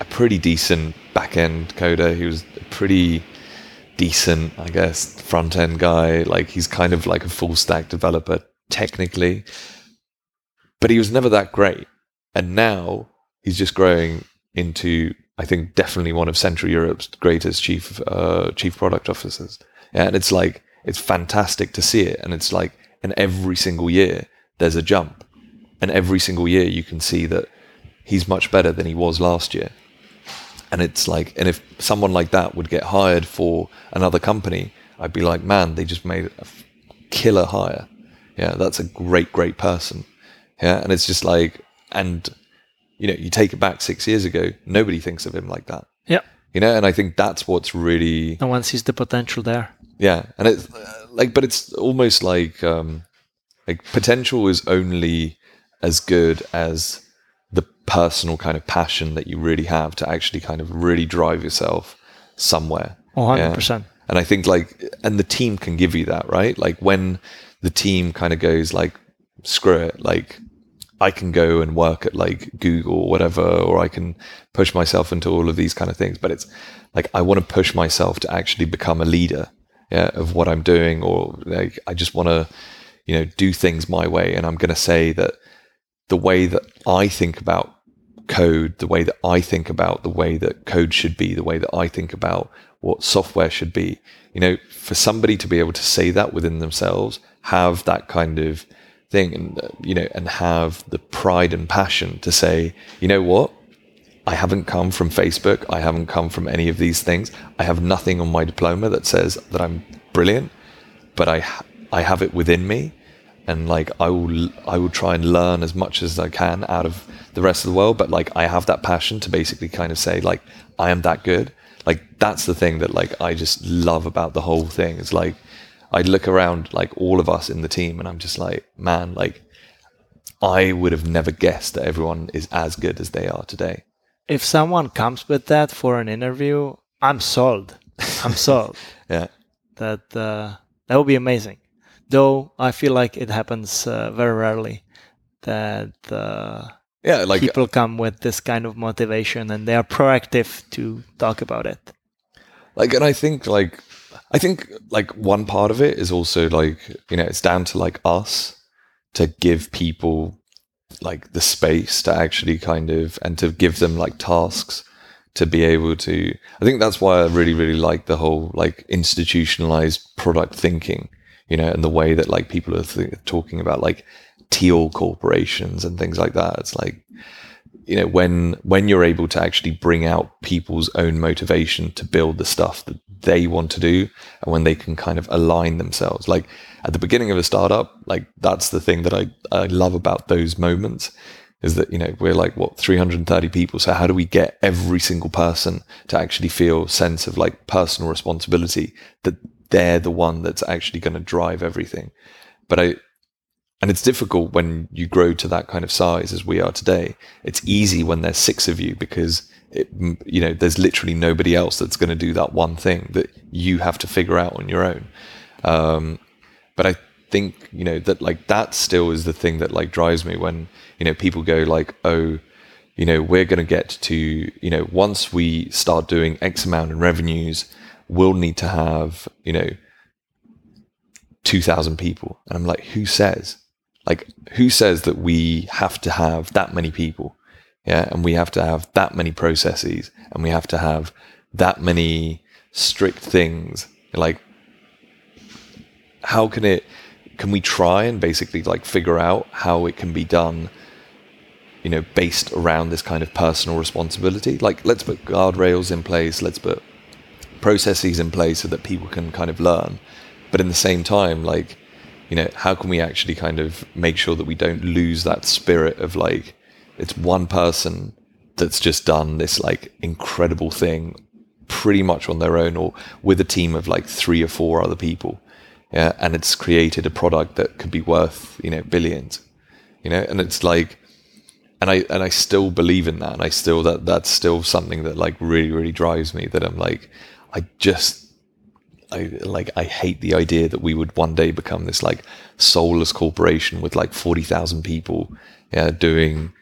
a pretty decent back end coder. He was a pretty decent, I guess, front end guy. Like he's kind of like a full stack developer technically, but he was never that great. And now he's just growing into, I think, definitely one of Central Europe's greatest chief uh, chief product officers. And it's like it's fantastic to see it. And it's like, and every single year there's a jump, and every single year you can see that he's much better than he was last year. And it's like and if someone like that would get hired for another company i'd be like man they just made a killer hire. Yeah that's a great great person. Yeah and it's just like and you know you take it back six years ago nobody thinks of him like that. Yeah, you know and i think that's what's really no one sees the potential there. Yeah and it's like but it's almost like um like potential is only as good as the personal kind of passion that you really have to actually kind of really drive yourself somewhere Oh, 100%. And I think like, and the team can give you that, right? Like when the team kind of goes like, screw it, like I can go and work at like Google or whatever, or I can push myself into all of these kind of things. But it's like I want to push myself to actually become a leader, yeah, of what I'm doing, or like I just want to, you know, do things my way. And I'm going to say that the way that I think about code, the way that I think about the way that code should be, the way that I think about what software should be, you know, for somebody to be able to say that within themselves, have that kind of thing and uh, you know and have the pride and passion to say you know what I haven't come from Facebook. I haven't come from any of these things. I have nothing on my diploma that says that I'm brilliant but I I have it within me. And like I will I will try and learn as much as I can out of the rest of the world. But like I have that passion to basically kind of say like I am that good. Like that's the thing that like I just love about the whole thing it's like I look around like all of us in the team and I'm just like, man, like I would have never guessed that everyone is as good as they are today. If someone comes with that for an interview, I'm sold. I'm sold. yeah. That uh, that would be amazing. Though I feel like it happens uh, very rarely that uh, yeah, like people come with this kind of motivation and they are proactive to talk about it. Like, and I think like I think like one part of it is also like, you know, it's down to like us to give people like the space to actually kind of and to give them like tasks to be able to I think that's why I really really like the whole like institutionalized product thinking you know and the way that like people are th- talking about like teal corporations and things like that. It's like you know when when you're able to actually bring out people's own motivation to build the stuff that they want to do and when they can kind of align themselves. Like at the beginning of a startup like that's the thing that i, I love about those moments is that you know we're like what 330 people. So how do we get every single person to actually feel sense of like personal responsibility that they're the one that's actually going to drive everything? But i and it's difficult when you grow to that kind of size as we are today. It's easy when there's six of you because it, you know there's literally nobody else that's going to do that one thing that you have to figure out on your own. Um, but I think you know that like that still is the thing that like drives me when you know people go like, oh, you know we're going to get to you know once we start doing X amount in revenues, we'll need to have you know. 2000 people and i'm like who says like who says that we have to have that many people? Yeah and we have to have that many processes and we have to have that many strict things. Like how can it can we try and basically like figure out how it can be done you know based around this kind of personal responsibility? Like let's put guardrails in place let's put processes in place so that people can kind of learn. But in the same time like you know, how can we actually kind of make sure that we don't lose that spirit of like, it's one person that's just done this like incredible thing pretty much on their own or with a team of like three or four other people. Yeah. And it's created a product that could be worth, you know, billions, you know, and it's like, and I, and I still believe in that. And I still, that, that's still something that like really, really drives me that I'm like, I just I like I hate the idea that we would one day become this like soulless corporation with like forty thousand people, yeah, doing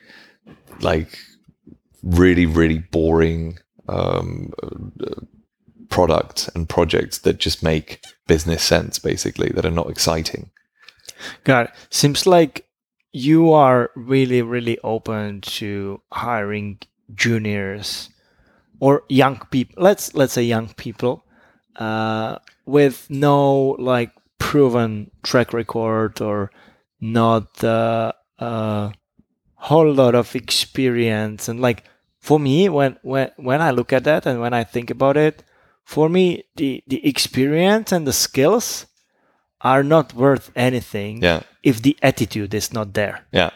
like really really boring um, products and projects that just make business sense, basically that are not exciting. Got it. Seems like you are really really open to hiring juniors or young people. Let's let's say young people uh, with no like proven track record or not a uh, uh, whole lot of experience. And like for me when when when I look at that and when I think about it for me the the experience and the skills are not worth anything yeah. if the attitude is not there. Yeah.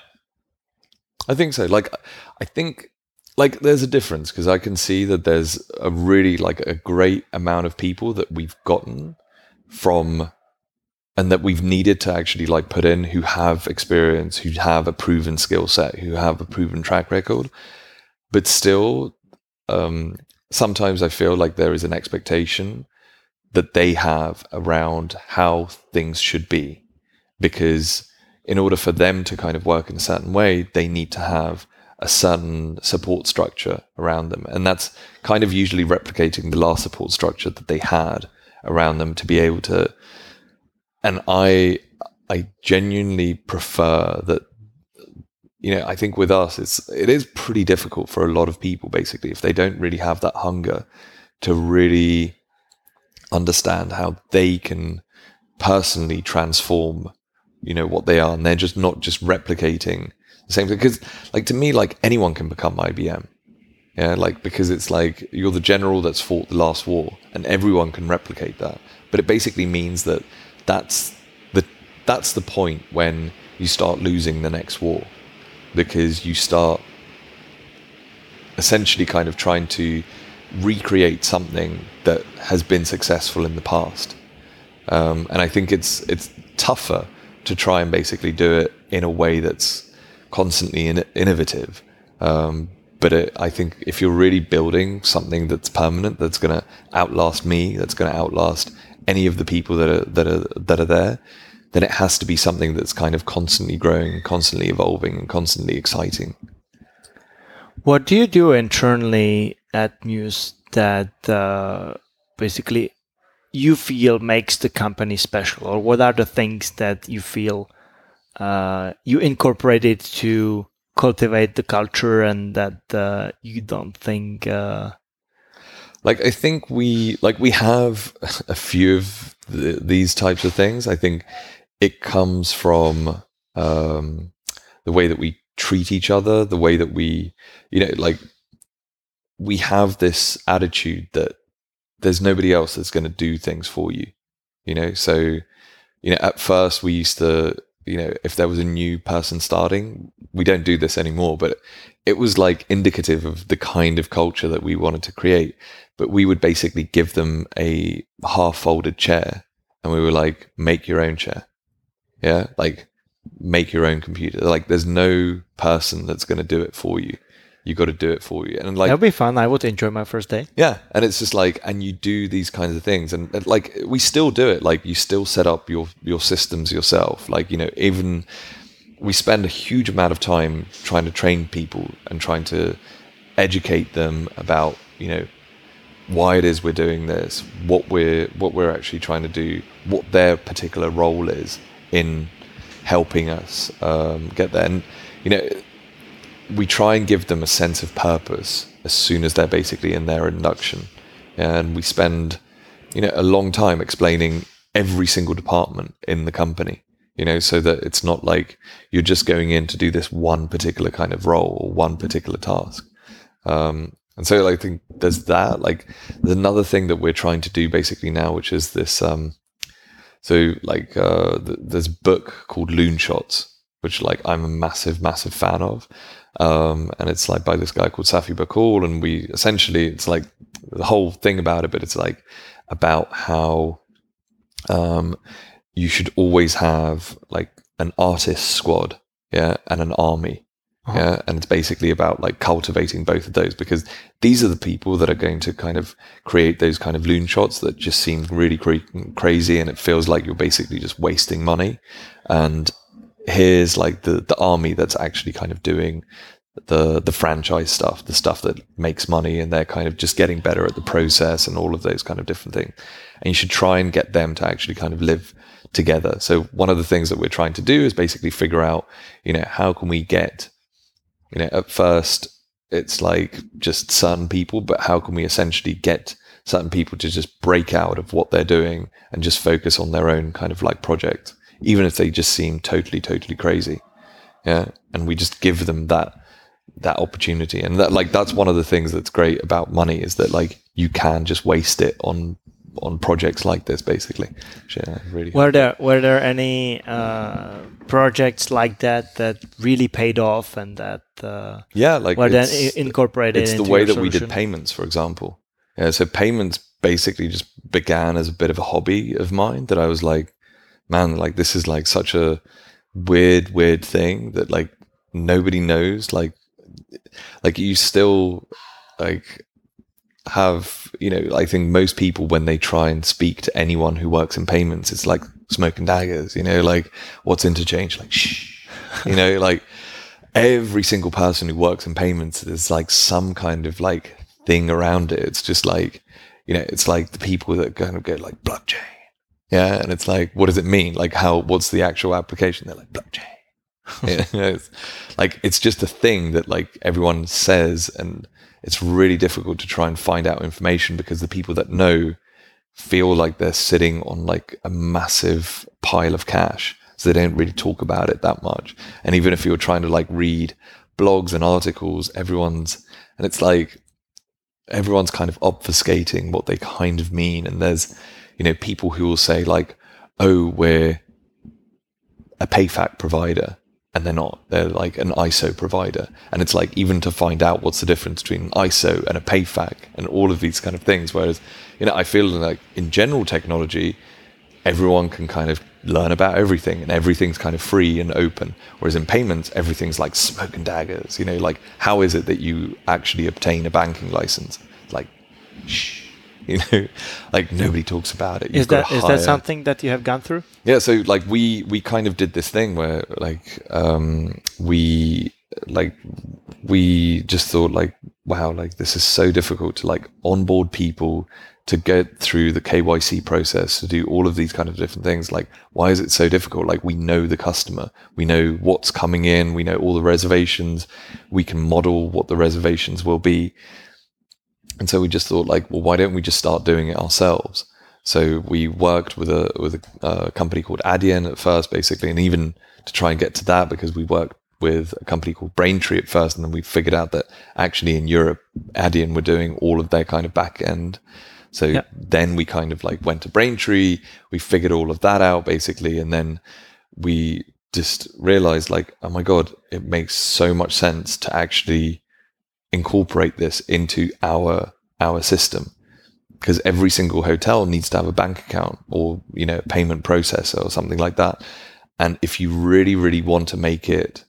I think so. Like I think like there's a difference because I can see that there's a really like a great amount of people that we've gotten from and that we've needed to actually like put in who have experience, who have a proven skill set, who have a proven track record. But still, um, sometimes I feel like there is an expectation that they have around how things should be. Because in order for them to kind of work in a certain way, they need to have a certain support structure around them. And that's kind of usually replicating the last support structure that they had around them to be able to. And I, I genuinely prefer that you know, I think with us, it's it is pretty difficult for a lot of people, basically, if they don't really have that hunger to really understand how they can personally transform, you know, what they are, and they're just not just replicating same thing. Because, like to me, like anyone can become IBM, yeah, like because it's like you're the general that's fought the last war, and everyone can replicate that. But it basically means that that's the that's the point when you start losing the next war because you start essentially kind of trying to recreate something that has been successful in the past. Um, and I think it's it's tougher to try and basically do it in a way that's constantly in, innovative. Um, but it, I think if you're really building something that's permanent, that's going to outlast me, that's going to outlast any of the people that are that are that are there, then it has to be something that's kind of constantly growing, constantly evolving, and constantly exciting. What do you do internally at Mews that uh, basically you feel makes the company special, or what are the things that you feel uh, you it to cultivate the culture and that uh, you don't think? Uh, like I think we like we have a few of the, these types of things. I think it comes from um, the way that we treat each other, the way that we, you know, like we have this attitude that there's nobody else that's going to do things for you, you know. So, you know, at first we used to, you know, if there was a new person starting, we don't do this anymore, but it was like indicative of the kind of culture that we wanted to create. But we would basically give them a half folded chair and we were like, make your own chair yeah, like make your own computer. Like there's no person that's going to do it for you. You got to do it for you. And like that'll be fun. I would enjoy my first day. Yeah, and it's just like, and you do these kinds of things, and, and like we still do it. Like you still set up your your systems yourself. Like you know, even we spend a huge amount of time trying to train people and trying to educate them about you know why it is we're doing this, what we're what we're actually trying to do, what their particular role is, in helping us um, get there. And you know, we try and give them a sense of purpose as soon as they're basically in their induction, and we spend you know a long time explaining every single department in the company. You know, so that it's not like you're just going in to do this one particular kind of role or one particular task. Um, and so I think there's that. Like, there's another thing that we're trying to do basically now, which is this um, so like uh, th- there's a book called Loonshots, which like I'm a massive, massive fan of. Um, and it's like by this guy called Safi Bahcall, and we essentially it's like the whole thing about it, but it's like about how um, you should always have like an artist squad, yeah, and an army. Uh-huh. Yeah. And it's basically about like cultivating both of those because these are the people that are going to kind of create those kind of loonshots that just seem really cra- crazy and it feels like you're basically just wasting money. And here's like the, the army that's actually kind of doing the the franchise stuff, the stuff that makes money, and they're kind of just getting better at the process and all of those kind of different things. And you should try and get them to actually kind of live together. So one of the things that we're trying to do is basically figure out, you know, how can we get you know, at first it's like just certain people, but how can we essentially get certain people to just break out of what they're doing and just focus on their own kind of like project, even if they just seem totally, totally crazy. Yeah. And we just give them that that opportunity. And that like that's one of the things that's great about money is that like you can just waste it on on projects like this basically yeah, really were there were there any uh, projects like that that really paid off and that uh, yeah like were then incorporated it's the way that solution? we did payments for example yeah so payments basically just began as a bit of a hobby of mine that i was like man like this is like such a weird weird thing that like nobody knows like like you still like have you know I think most people when they try and speak to anyone who works in payments, it's like smoke and daggers. You know, like what's interchange? Like shh. You know, like every single person who works in payments, there's like some kind of like thing around it. It's just like you know, it's like the people that kind of go like blockchain. Yeah, and it's like, what does it mean? Like, how? What's the actual application? They're like blockchain. yeah, it's like it's just a thing that like everyone says, and it's really difficult to try and find out information because the people that know feel like they're sitting on like a massive pile of cash, so they don't really talk about it that much. And even if you're trying to like read blogs and articles, everyone's and it's like everyone's kind of obfuscating what they kind of mean. And there's, you know, people who will say like, oh, we're a PayFac provider. And they're not. They're like an ISO provider. And it's like even to find out what's the difference between ISO and a PayFac and all of these kind of things. Whereas, you know, I feel like in general technology, everyone can kind of learn about everything and everything's kind of free and open. Whereas in payments, everything's like smoke and daggers. You know, like how is it that you actually obtain a banking license? Like, shh. You know, like nobody talks about it. You've is that is that something that you have gone through? Yeah, so like we we kind of did this thing where like um we like we just thought like wow like this is so difficult to like onboard people to get through the KYC process, to do all of these kind of different things. Like, why is it so difficult? Like, we know the customer, we know what's coming in, we know all the reservations, we can model what the reservations will be. And so we just thought, like, well, why don't we just start doing it ourselves? So we worked with a with a, a company called Adyen at first, basically, and even to try and get to that because we worked with a company called Braintree at first, and then we figured out that actually in Europe, Adyen were doing all of their kind of back end so yep. then we kind of like went to Braintree, we figured all of that out basically, and then we just realized like, oh my God, it makes so much sense to actually incorporate this into our our system. Because every single hotel needs to have a bank account or, you know, payment processor or something like that. And if you really, really want to make it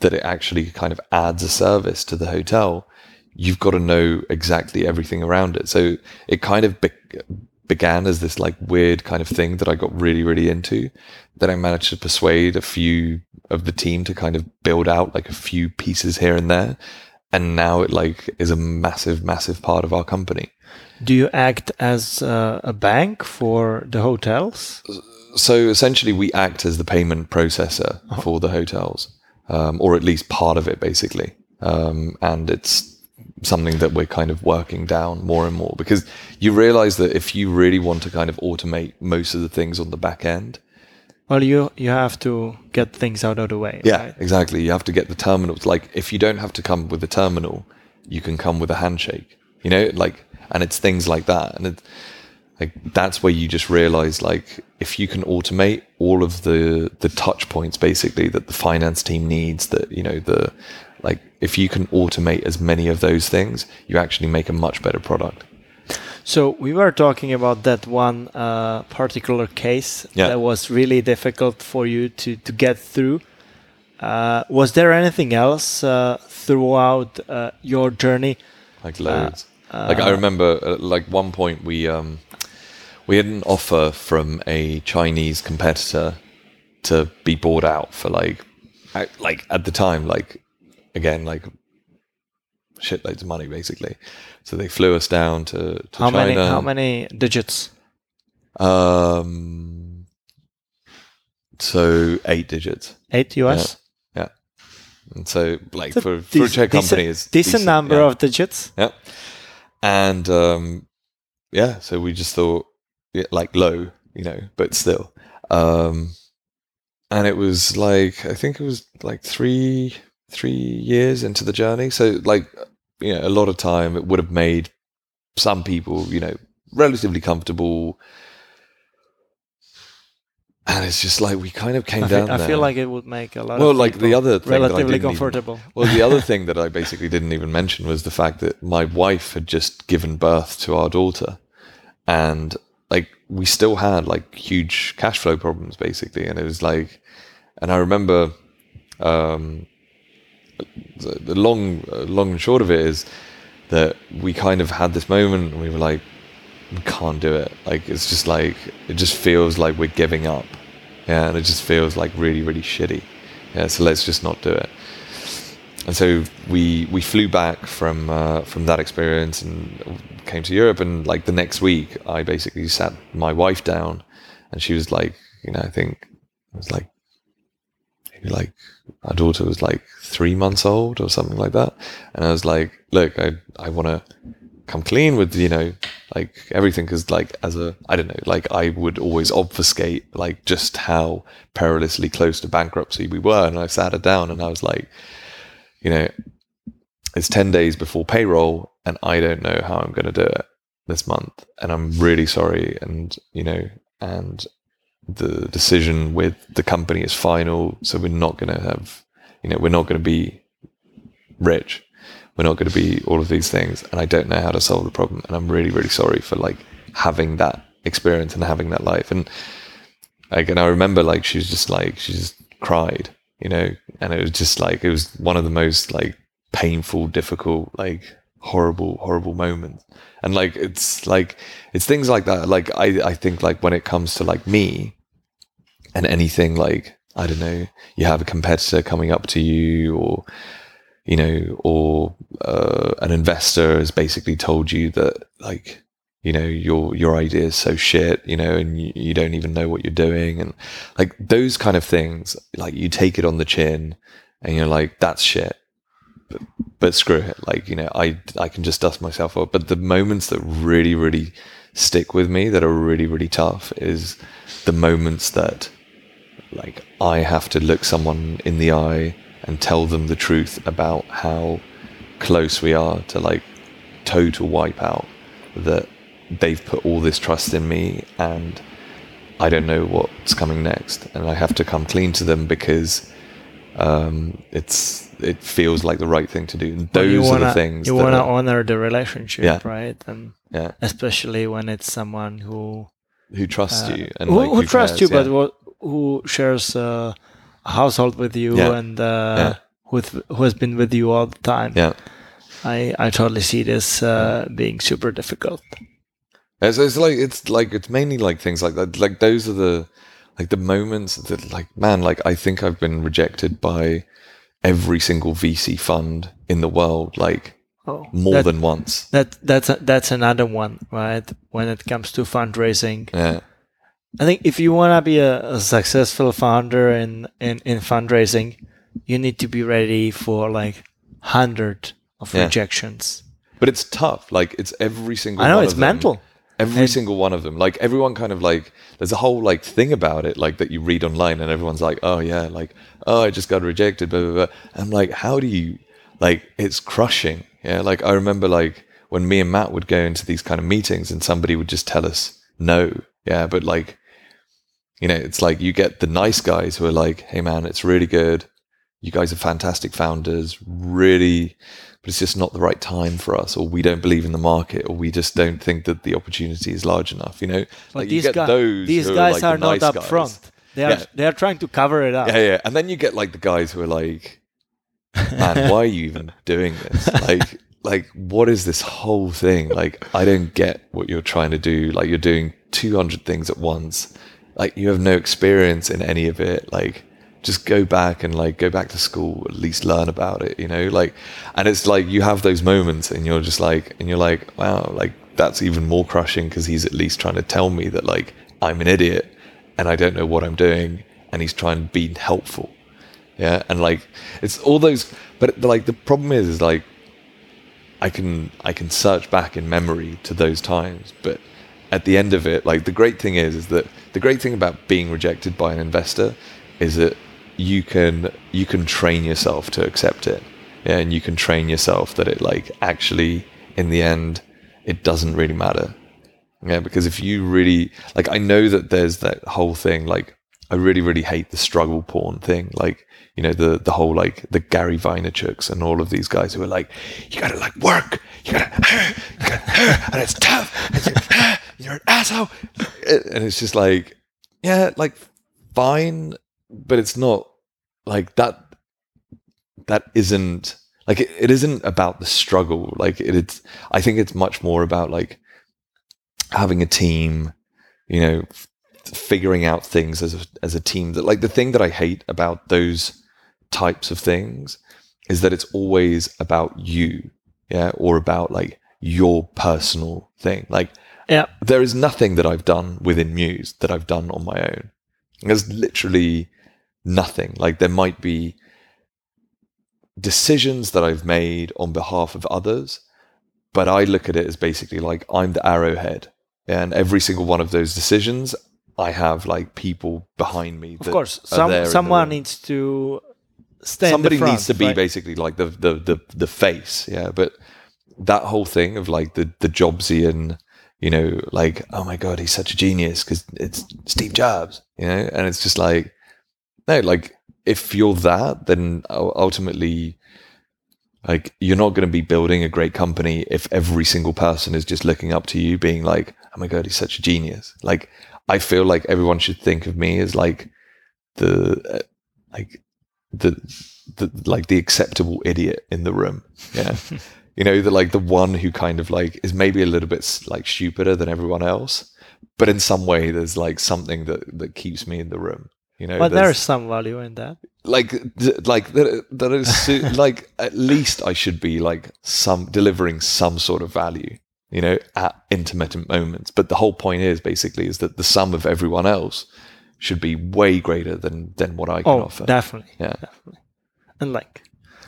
that it actually kind of adds a service to the hotel, you've got to know exactly everything around it. So it kind of be- began as this like weird kind of thing that I got really, really into. Then I managed to persuade a few of the team to kind of build out like a few pieces here and there. And now it like is a massive, massive part of our company. Do you act as uh, a bank for the hotels? So essentially, we act as the payment processor oh. for the hotels, um, or at least part of it, basically. Um, and it's something that we're kind of working down more and more because you realize that if you really want to kind of automate most of the things on the back end well you you have to get things out of the way yeah right? exactly you have to get the terminals like if you don't have to come with a terminal you can come with a handshake you know like and it's things like that and it like that's where you just realize like if you can automate all of the the touch points basically that the finance team needs that you know the like if you can automate as many of those things, you actually make a much better product. So we were talking about that one uh, particular case yeah. that was really difficult for you to to get through. Uh, was there anything else uh, throughout uh, your journey? Like loads. Uh, like I remember, uh, like one point we um, we had an offer from a Chinese competitor to be bought out for like, like at the time, like again like shitloads of money basically. So they flew us down to, to how China. Many, how many digits? Um, so eight digits. Eight US. Yeah. yeah. And so, like for, for a Czech company, is decent, decent number yeah. of digits. Yeah. And um, yeah, so we just thought, yeah, like low, you know, but still. Um, and it was like I think it was like three three years into the journey. So, like, you know, a lot of time it would have made some people, you know, relatively comfortable. And it's just like we kind of came I down. I feel like it would make a lot. Well, like the other thing relatively comfortable. Even, well, the other thing that I basically didn't even mention was the fact that my wife had just given birth to our daughter, and like we still had like huge cash flow problems basically, and it was like, and I remember um, the long, long and short of it is, that we kind of had this moment and we were like, we can't do it. Like it's just like it just feels like we're giving up. Yeah, and it just feels like really, really shitty. Yeah, so let's just not do it. And so we we flew back from uh, from that experience and came to Europe. And like the next week, I basically sat my wife down, and she was like, you know, I think it was like maybe like our daughter was like three months old or something like that. And I was like, look, I I want to come clean with you know like everything because like as a i don't know like i would always obfuscate like just how perilously close to bankruptcy we were and i sat her down and i was like you know it's 10 days before payroll and i don't know how i'm going to do it this month and i'm really sorry and you know and the decision with the company is final so we're not going to have you know we're not going to be rich. We're not going to be all of these things and i don't know how to solve the problem and i'm really really sorry for like having that experience and having that life. And and i remember like she was just like she just cried you know and it was just like it was one of the most like painful difficult like horrible horrible moments. And like it's like it's things like that. Like i i think like when it comes to like me and anything like i don't know you have a competitor coming up to you or you know, or uh, an investor has basically told you that like, you know, your your idea is so shit, you know, and you, you don't even know what you're doing, and like those kind of things, like you take it on the chin, and you're like, that's shit. But, screw it, like you know, I I can just dust myself off. But the moments that really really stick with me, that are really really tough, is the moments that like I have to look someone in the eye and tell them the truth about how close we are to like total wipeout that they've put all this trust in me and I don't know what's coming next and I have to come clean to them because um, it's it feels like the right thing to do. Those wanna, are the things you want to honor the relationship, Yeah. right? And yeah, especially when it's someone who who trusts uh, you and who, like, who trusts you, cares, but who shares a household with you Yeah. and uh, Yeah. with who has been with you all the time. yeah. I I totally see this uh, being super difficult. It's, it's like it's like it's mainly like things like that. Like those are the like the moments that like man, like I think I've been rejected by every single VC fund in the world, like Oh, more that, than once. that that's a, that's another one, right? When it comes to fundraising, Yeah, I think if you want to be a, a successful founder in, in in fundraising, you need to be ready for like hundred of Yeah. rejections. but it's tough. Like it's every single. I know it's mental. Every And- single one of them. Like everyone kind of like there's a whole like thing about it like that you read online and everyone's like, "Oh yeah, like oh I just got rejected." blah blah blah. I'm like, "How do you like it's crushing." Yeah, like I remember like when me and Matt would go into these kind of meetings and somebody would just tell us no. Yeah, but like you know, it's like you get the nice guys who are like, "Hey man, it's really good. You guys are fantastic founders. Really but it's just not the right time for us, or we don't believe in the market, or we just don't think that the opportunity is large enough. You know, But like you these, get guys, those these guys like are the not nice up guys. front. They are Yeah. they are trying to cover it up. Yeah, yeah, and then you get like the guys who are like, "Man, why are you even doing this? Like, like what is this whole thing? Like, I don't get what you're trying to do. Like, you're doing 200 things at once. Like, you have no experience in any of it. Like." Just go back and like go back to school, at least learn about it, you know, like, and it's like you have those moments and you're just like, and you're like, wow, like that's even more crushing because he's at least trying to tell me that like I'm an idiot and I don't know what I'm doing and he's trying to be helpful. Yeah. And like it's all those but like the problem is is like I can I can search back in memory to those times, but at the end of it, like the great thing is is that the great thing about being rejected by an investor is that you can you can train yourself to accept it. Yeah, and you can train yourself that it like actually in the end it doesn't really matter. Yeah, because if you really like I know that there's that whole thing like I really really hate the struggle porn thing like you know the the whole like the Gary Vaynerchuks and all of these guys who are like you got to like work you got to you got and it's tough and you're an asshole and it's just like yeah like fine but it's not like that that isn't like it, it isn't about the struggle. Like it, it's I think it's much more about like having a team, you know, f- figuring out things as a, as a team. That like the thing that I hate about those types of things is that it's always about you, yeah, or about like your personal thing. Like Yeah. there is nothing that I've done within Mews that I've done on my own. There's literally nothing. Like there might be decisions that I've made on behalf of others, but I look at it as basically like I'm the arrowhead. And every single one of those decisions, I have like people behind me. Of course, some, someone needs to stay. somebody front, needs to be right? basically like the, the the the face yeah but that whole thing of like the the jobsian you know like oh my god he's such a genius because it's steve jobs you know and it's just like no like if you're that then ultimately like you're not going to be building a great company if every single person is just looking up to you being like oh my god he's such a genius. Like i feel like everyone should think of me as like the uh, like the the like the acceptable idiot in the room yeah you know the like the one who kind of like is maybe a little bit like stupider than everyone else but in some way there's like something that that keeps me in the room you know But there's- there's some value in that. like like that that is su- like at least I should be like some delivering some sort of value you know at intermittent moments but the whole point is basically is that the sum of everyone else should be way greater than than what I can Oh, offer definitely, yeah definitely. And like,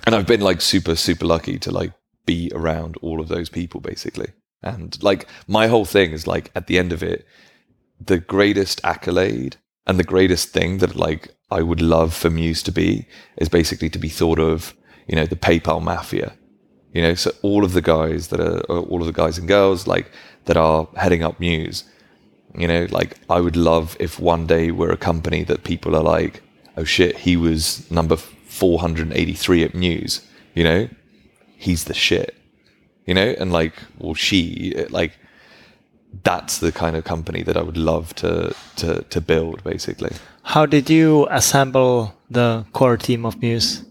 and I've been like super super lucky to like be around all of those people basically and like my whole thing is like at the end of it the greatest accolade and the greatest thing that like I would love for Mews to be is basically to be thought of you know the PayPal mafia. You know so all of the guys that are all of the guys and girls like that are heading up Mews you know like I would love if one day we're a company that people are like oh shit he was number 483 at Mews you know? He's the shit you know? And like well she like that's the kind of company that I would love to to to build basically how did you assemble the core team of Mews?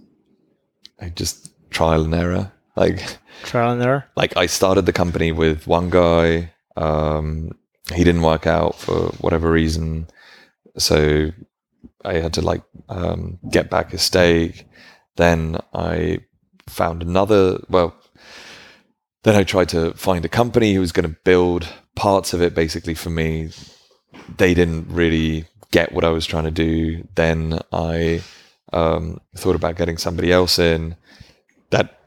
I just trial and error like Trial and error. like I started the company with one guy. Um, he didn't work out for whatever reason, so I had to like um, get back his stake. Then I found another. Well, then I tried to find a company who was going to build parts of it basically for me. They didn't really get what I was trying to do. Then I um, thought about getting somebody else in. That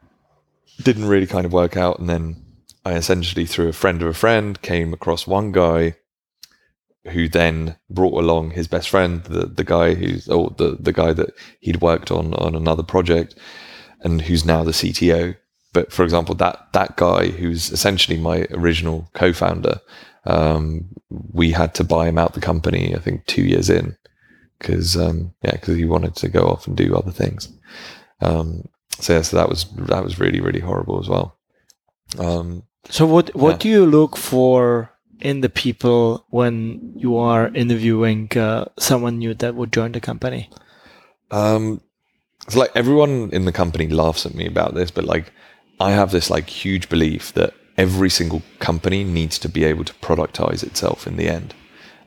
didn't really kind of work out. And then I essentially, through a friend of a friend, came across one guy who then brought along his best friend, the the guy who's or the the guy that he'd worked on on another project, and who's now the CTO. But for example, that that guy who's essentially my original co-founder, um, we had to buy him out the company. I think two years in, because um, yeah, because he wanted to go off and do other things. Um, so yeah, so that was that was really really horrible as well. Um, So what what Yeah. do you look for in the people when you are interviewing uh, someone new that would join the company? Um, it's like everyone in the company laughs at me about this, but like I have this like huge belief that every single company needs to be able to productize itself in the end,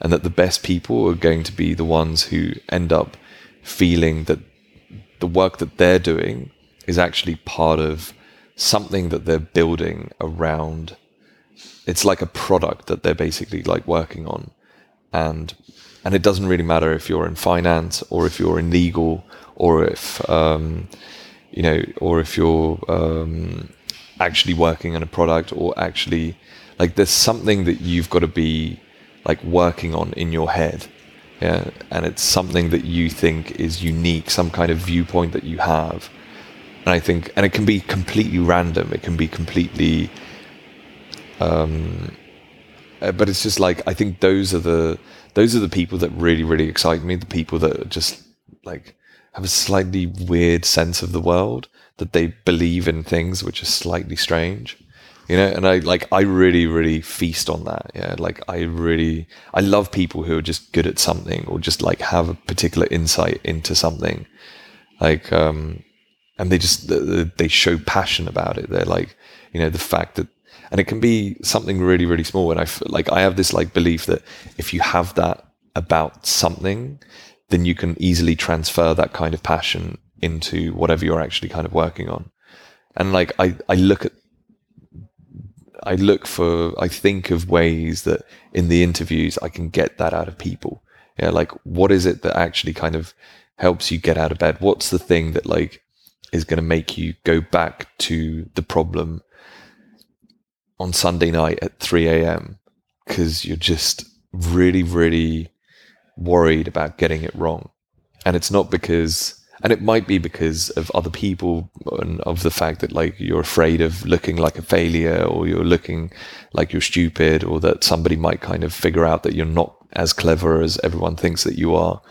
and that the best people are going to be the ones who end up feeling that the work that they're doing is actually part of something that they're building around. It's like a product that they're basically like working on, and and it doesn't really matter if you're in finance or if you're in legal or if um, you know or if you're um, actually working on a product or actually like there's something that you've got to be like working on in your head yeah? And it's something that you think is unique some kind of viewpoint that you have. And i think and it can be completely random it can be completely um uh, but it's just like i think those are the those are the people that really really excite me the people that are just like have a slightly weird sense of the world that they believe in things which are slightly strange you know and i like i really really feast on that yeah like i really i love people who are just good at something or just like have a particular insight into something like um and they just they show passion about it. They're like, you know, the fact that, and it can be something really, really small. And I feel like I have this like belief that if you have that about something, then you can easily transfer that kind of passion into whatever you're actually kind of working on. And like I, I look at I look for, I think of ways that in the interviews I can get that out of people. Yeah, like what is it that actually kind of helps you get out of bed? What's the thing that like is going to make you go back to the problem on Sunday night at 3 a.m. because you're just really, really worried about getting it wrong. And it's not because and it might be because of other people and of the fact that like you're afraid of looking like a failure or you're looking like you're stupid or that somebody might kind of figure out that you're not as clever as everyone thinks that you are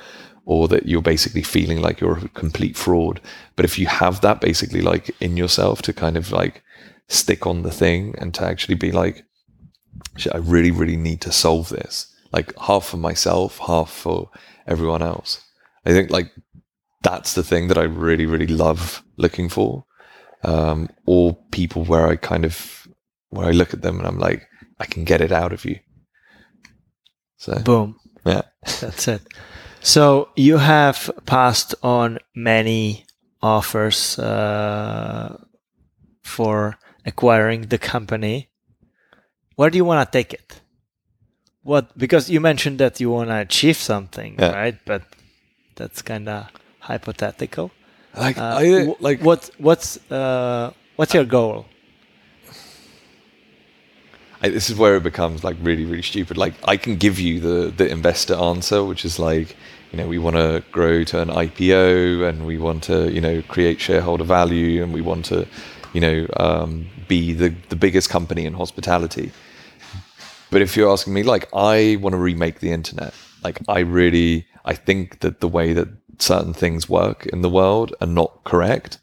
or that you're basically feeling like you're a complete fraud but if you have that basically like in yourself to kind of like stick on the thing and to actually be like i really really need to solve this like half for myself half for everyone else i think like that's the thing that I really, really love looking for. Um, or people where I kind of where I look at them and I'm like, I can get it out of you. So boom. Yeah. That's it. So you have passed on many offers uh, for acquiring the company. Where do you want to take it? What because you mentioned that you want to achieve something, yeah. right? But that's kind of hypothetical. Like, uh, I, like what what's uh, what's your goal? I, this is where it becomes like really really stupid. Like I can give you the the investor answer, which is like you know we want to grow to an IPO and we want to you know create shareholder value and we want to you know um, be the the biggest company in hospitality. But if you're asking me, like I want to remake the internet. Like I really I think that the way that certain things work in the world are not correct.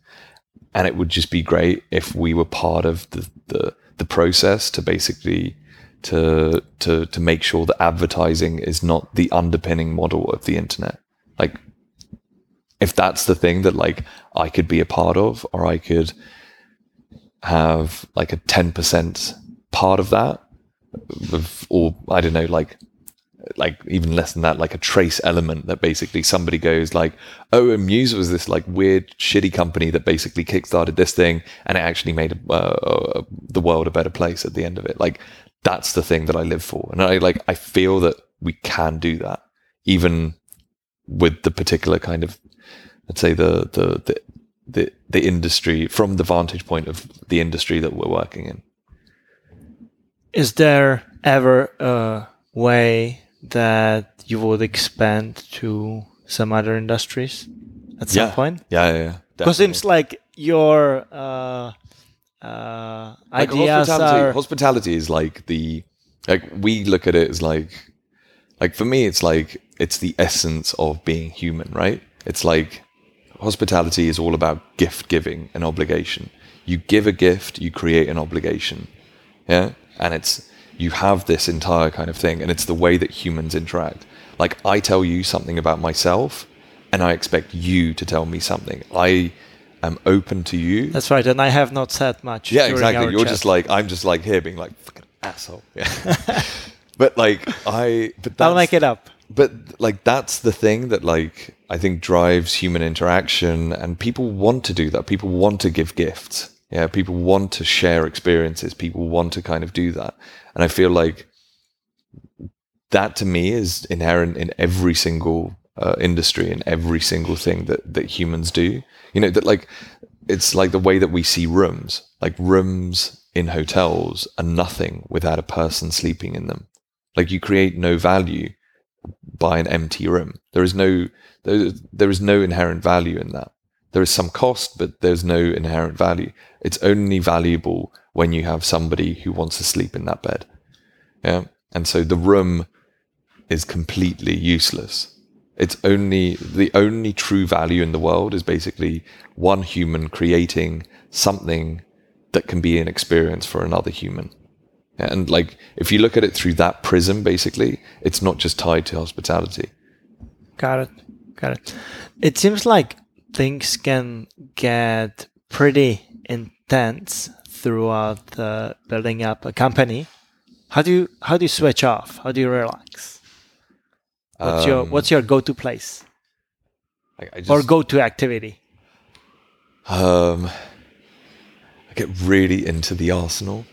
And it would just be great if we were part of the, the, the process to basically to to to make sure that advertising is not the underpinning model of the internet. Like if that's the thing that like I could be a part of or I could have like a 10% part of that or I don't know like like even less than that, like a trace element that basically somebody goes like, oh, Amuse was this like weird, shitty company that basically kickstarted this thing and it actually made uh, uh, the world a better place at the end of it. Like that's the thing that I live for, and I like I feel that we can do that even with the particular kind of let's say the the the the, the industry from the vantage point of the industry that we're working in. Is there ever a way that you would expand to some other industries at some yeah. point? Yeah, yeah, yeah. Because it seems like your uh, uh, like ideas hospitality, are hospitality is like the like we look at it as like like for me it's like it's the essence of being human, right? It's like hospitality is all about gift giving and obligation. You give a gift, you create an obligation. Yeah? And it's you have this entire kind of thing, and it's the way that humans interact. Like I tell you something about myself, and I expect you to tell me something. I am open to you. That's right, and I have not said much. Yeah, exactly. You're chat. just like I'm just like here, being like fucking asshole. Yeah. but like I, but I'll make it up. But like that's the thing that like I think drives human interaction, and people want to do that. People want to give gifts. Yeah, people want to share experiences. People want to kind of do that. And I feel like that to me is inherent in every single uh, industry and every single thing that, that humans do. You know, that like, it's like the way that we see rooms, like rooms in hotels are nothing without a person sleeping in them. Like you create no value by an empty room. There is no, there, there is no inherent value in that. There is some cost, but there's no inherent value. It's only valuable when you have somebody who wants to sleep in that bed. Yeah. And so the room is completely useless. It's only the only true value in the world is basically one human creating something that can be an experience for another human. And like if you look at it through that prism, basically, it's not just tied to hospitality. Got it. Got it. It seems like things can get pretty intense throughout uh, building up a company. How do you how do you switch off? How do you relax? What's your Um, what's your go to place I, I just, or go to activity? Um, I get really into the Arsenal.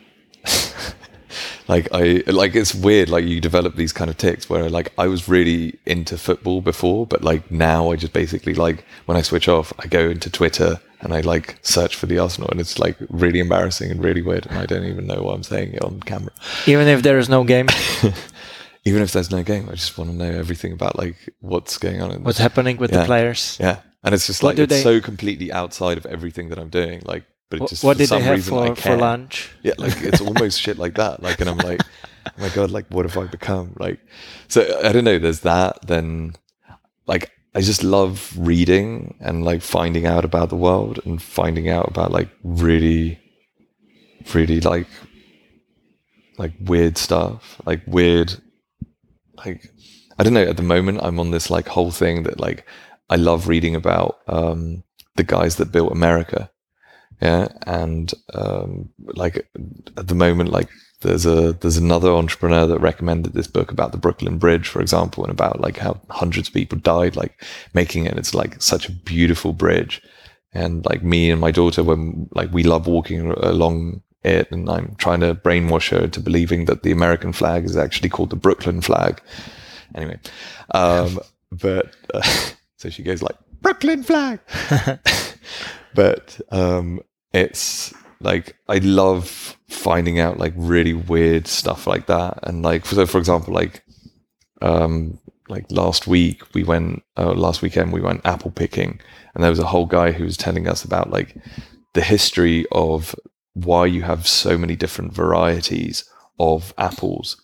like I like it's weird. Like you develop these kind of ticks where like I was really into football before, but like now I just basically like when I switch off, I go into Twitter and I like search for the Arsenal, and it's like really embarrassing and really weird, and I don't even know what I'm saying on camera. Even if there is no game, Even if there's no game, I just want to know everything about like what's going on. What's happening with the players? Yeah, and it's just like it's they- so completely outside of everything that I'm doing. Like, but it What, just what for did some they have for, for lunch? Yeah, like it's almost shit like that. Like, and I'm like, oh my god, like what have I become? Like, so I don't know. There's that. Then, like, I just love reading and like finding out about the world and finding out about like really, really like, like weird stuff, like weird, like I don't know. At the moment, I'm on this like whole thing that like I love reading about um, the guys that built America yeah and um like at the moment like there's a there's another entrepreneur that recommended this book about the brooklyn bridge for example and about like how hundreds of people died like making it. It's like such a beautiful bridge. And like me and my daughter when like we love walking along it and i'm trying to brainwash her into believing that the american flag is actually called the brooklyn flag. Anyway um but uh, so she goes like brooklyn flag! But um it's like i love finding out like really weird stuff like that. And like so for example like um like last week we went uh, last weekend we went apple picking. And there was a whole guy who was telling us about like the history of why you have so many different varieties of apples.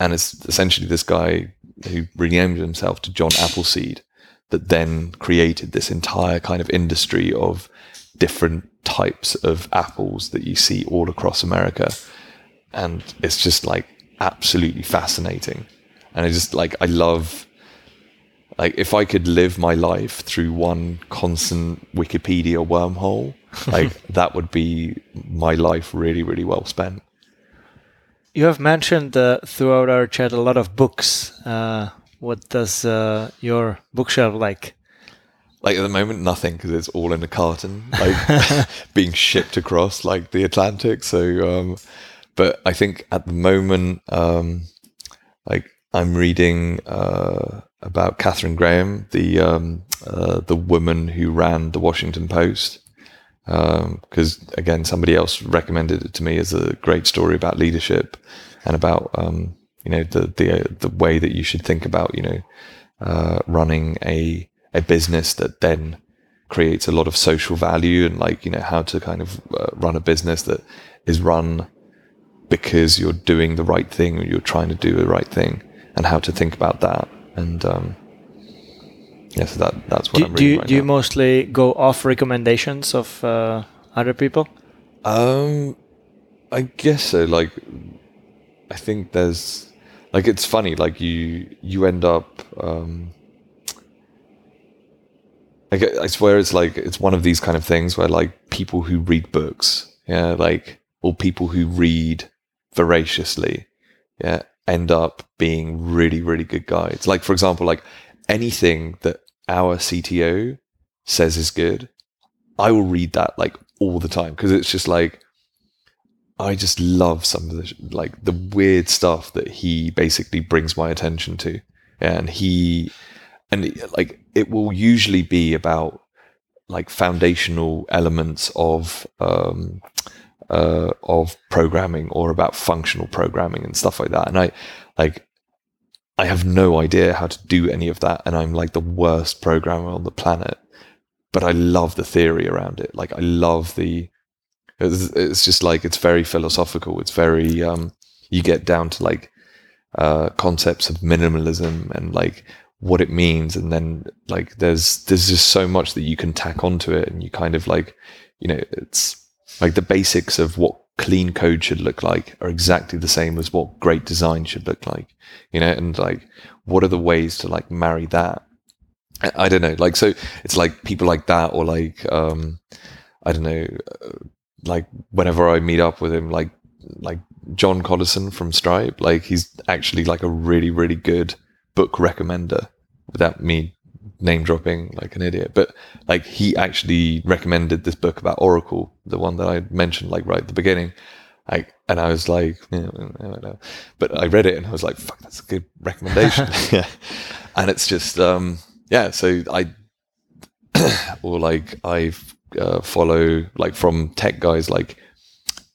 And it's essentially this guy who renamed himself to john appleseed that then created this entire kind of industry of different types of apples that you see all across America. And it's just like absolutely fascinating. And I just like, I love, like, if I could live my life through one constant Wikipedia wormhole, like, that would be my life really, really well spent. You have mentioned uh, throughout our chat a lot of books. Uh, what does uh, your bookshelf like? Like at the moment, nothing because it's all in a carton, like being shipped across like the Atlantic. So, um, but I think at the moment, um, like I'm reading uh, about Katharine Graham, the um, uh, the woman who ran the Washington Post. Because again, somebody else recommended it to me as a great story about leadership and about um, you know the the the way that you should think about you know uh, running a a business that then creates a lot of social value and like you know how to kind of uh, run a business that is run because you're doing the right thing or you're trying to do the right thing and how to think about that and um yeah so that that's what Do, i'm do you right do you mostly go off recommendations of uh, other people? Um, I guess so. Like, I think there's like it's funny. Like you you end up. Um, like I swear it's like it's one of these kind of things where like people who read books, yeah, like or people who read voraciously, yeah, end up being really really good guides. Like for example, like anything that our CTO says is good, I will read that like all the time because it's just like I just love some of the like the weird stuff that he basically brings my attention to, and he and like it will usually be about like foundational elements of um, uh, of programming or about functional programming and stuff like that, and I like I have no idea how to do any of that, and I'm like the worst programmer on the planet but I love the theory around it. Like I love the. It's, it's just like it's very philosophical. It's very um, you get down to like uh, concepts of minimalism and like what it means, and then like there's there's just so much that you can tack onto it, and you kind of like you know it's like the basics of what clean code should look like are exactly the same as what great design should look like, you know, and like what are the ways to like marry that? I, I don't know. Like so, it's like people like that, or like um, I don't know, uh, like whenever I meet up with him, like like John Collison from Stripe, like he's actually like a really really good book recommender without me name dropping like an idiot. But like he actually recommended this book about Oracle, the one that I mentioned like right at the beginning. Like, and I was like, yeah, I don't know. But I read it and I was like, fuck, that's a good recommendation. yeah. And it's just, um, yeah. So I, or like I uh, follow like from tech guys like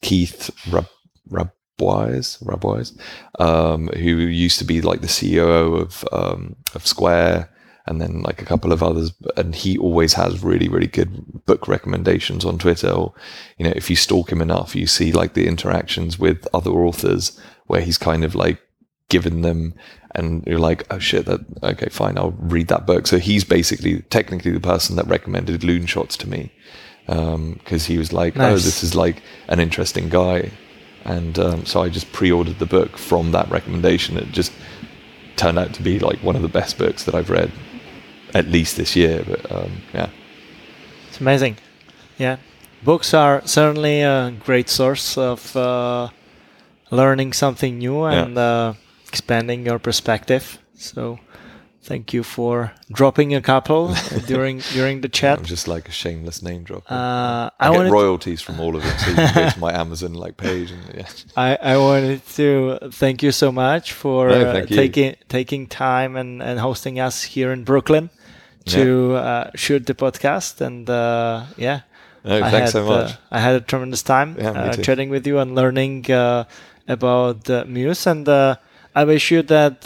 Keith Rab, Rabois, Rabois, um, who used to be like the CEO of um, of Square and then like a couple of others. And he always has really, really good book recommendations on Twitter. Or, you know, if you stalk him enough, you see like the interactions with other authors where he's kind of like given them and you're like, oh shit, that okay, fine, I'll read that book. So he's basically technically the person that recommended Loonshots to me. because um, he was like, nice. oh, this is like an interesting guy. And um, so I just pre-ordered the book from that recommendation. It just turned out to be like one of the best books that I've read at least this year. But um, yeah, it's amazing. Yeah, books are certainly a great source of uh, learning something new and yeah. uh, expanding your perspective. So Thank you for dropping a couple during during the chat. I'm just like a shameless name drop. Uh, I, I get royalties from all of it, so you can go to my Amazon like page. And, yeah. I, I wanted to thank you so much for no, uh, taking taking time and, and hosting us here in Brooklyn to yeah. uh, shoot the podcast. And uh, yeah, no, I thanks had, so much. Uh, I had a tremendous time yeah, uh, chatting with you and learning about Mews. And I wish you that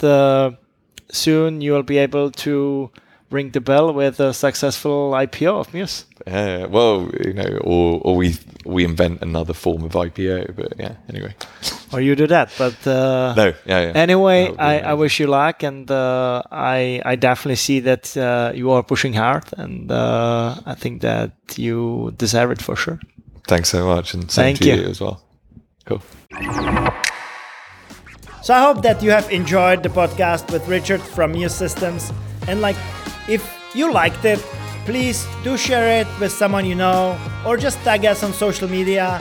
soon you will be able to ring the bell with a successful IPO of Mews. Yeah, well, you know, or or we we invent another form of IPO, but yeah, anyway. Or you do that, but uh, no, yeah, yeah. Anyway, I, I wish you luck, and uh, I I definitely see that uh, you are pushing hard, and uh, I think that you deserve it for sure. Thanks so much, and same Thank to you. you as well. Cool. So I hope that you have enjoyed the podcast with Richard from Mews Systems. And like, if you liked it, please do share it with someone you know or just tag us on social media.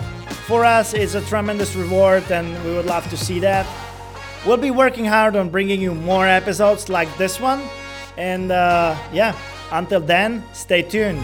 For us, it's a tremendous reward and we would love to see that. We'll be working hard on bringing you more episodes like this one. And uh, yeah, until then, stay tuned.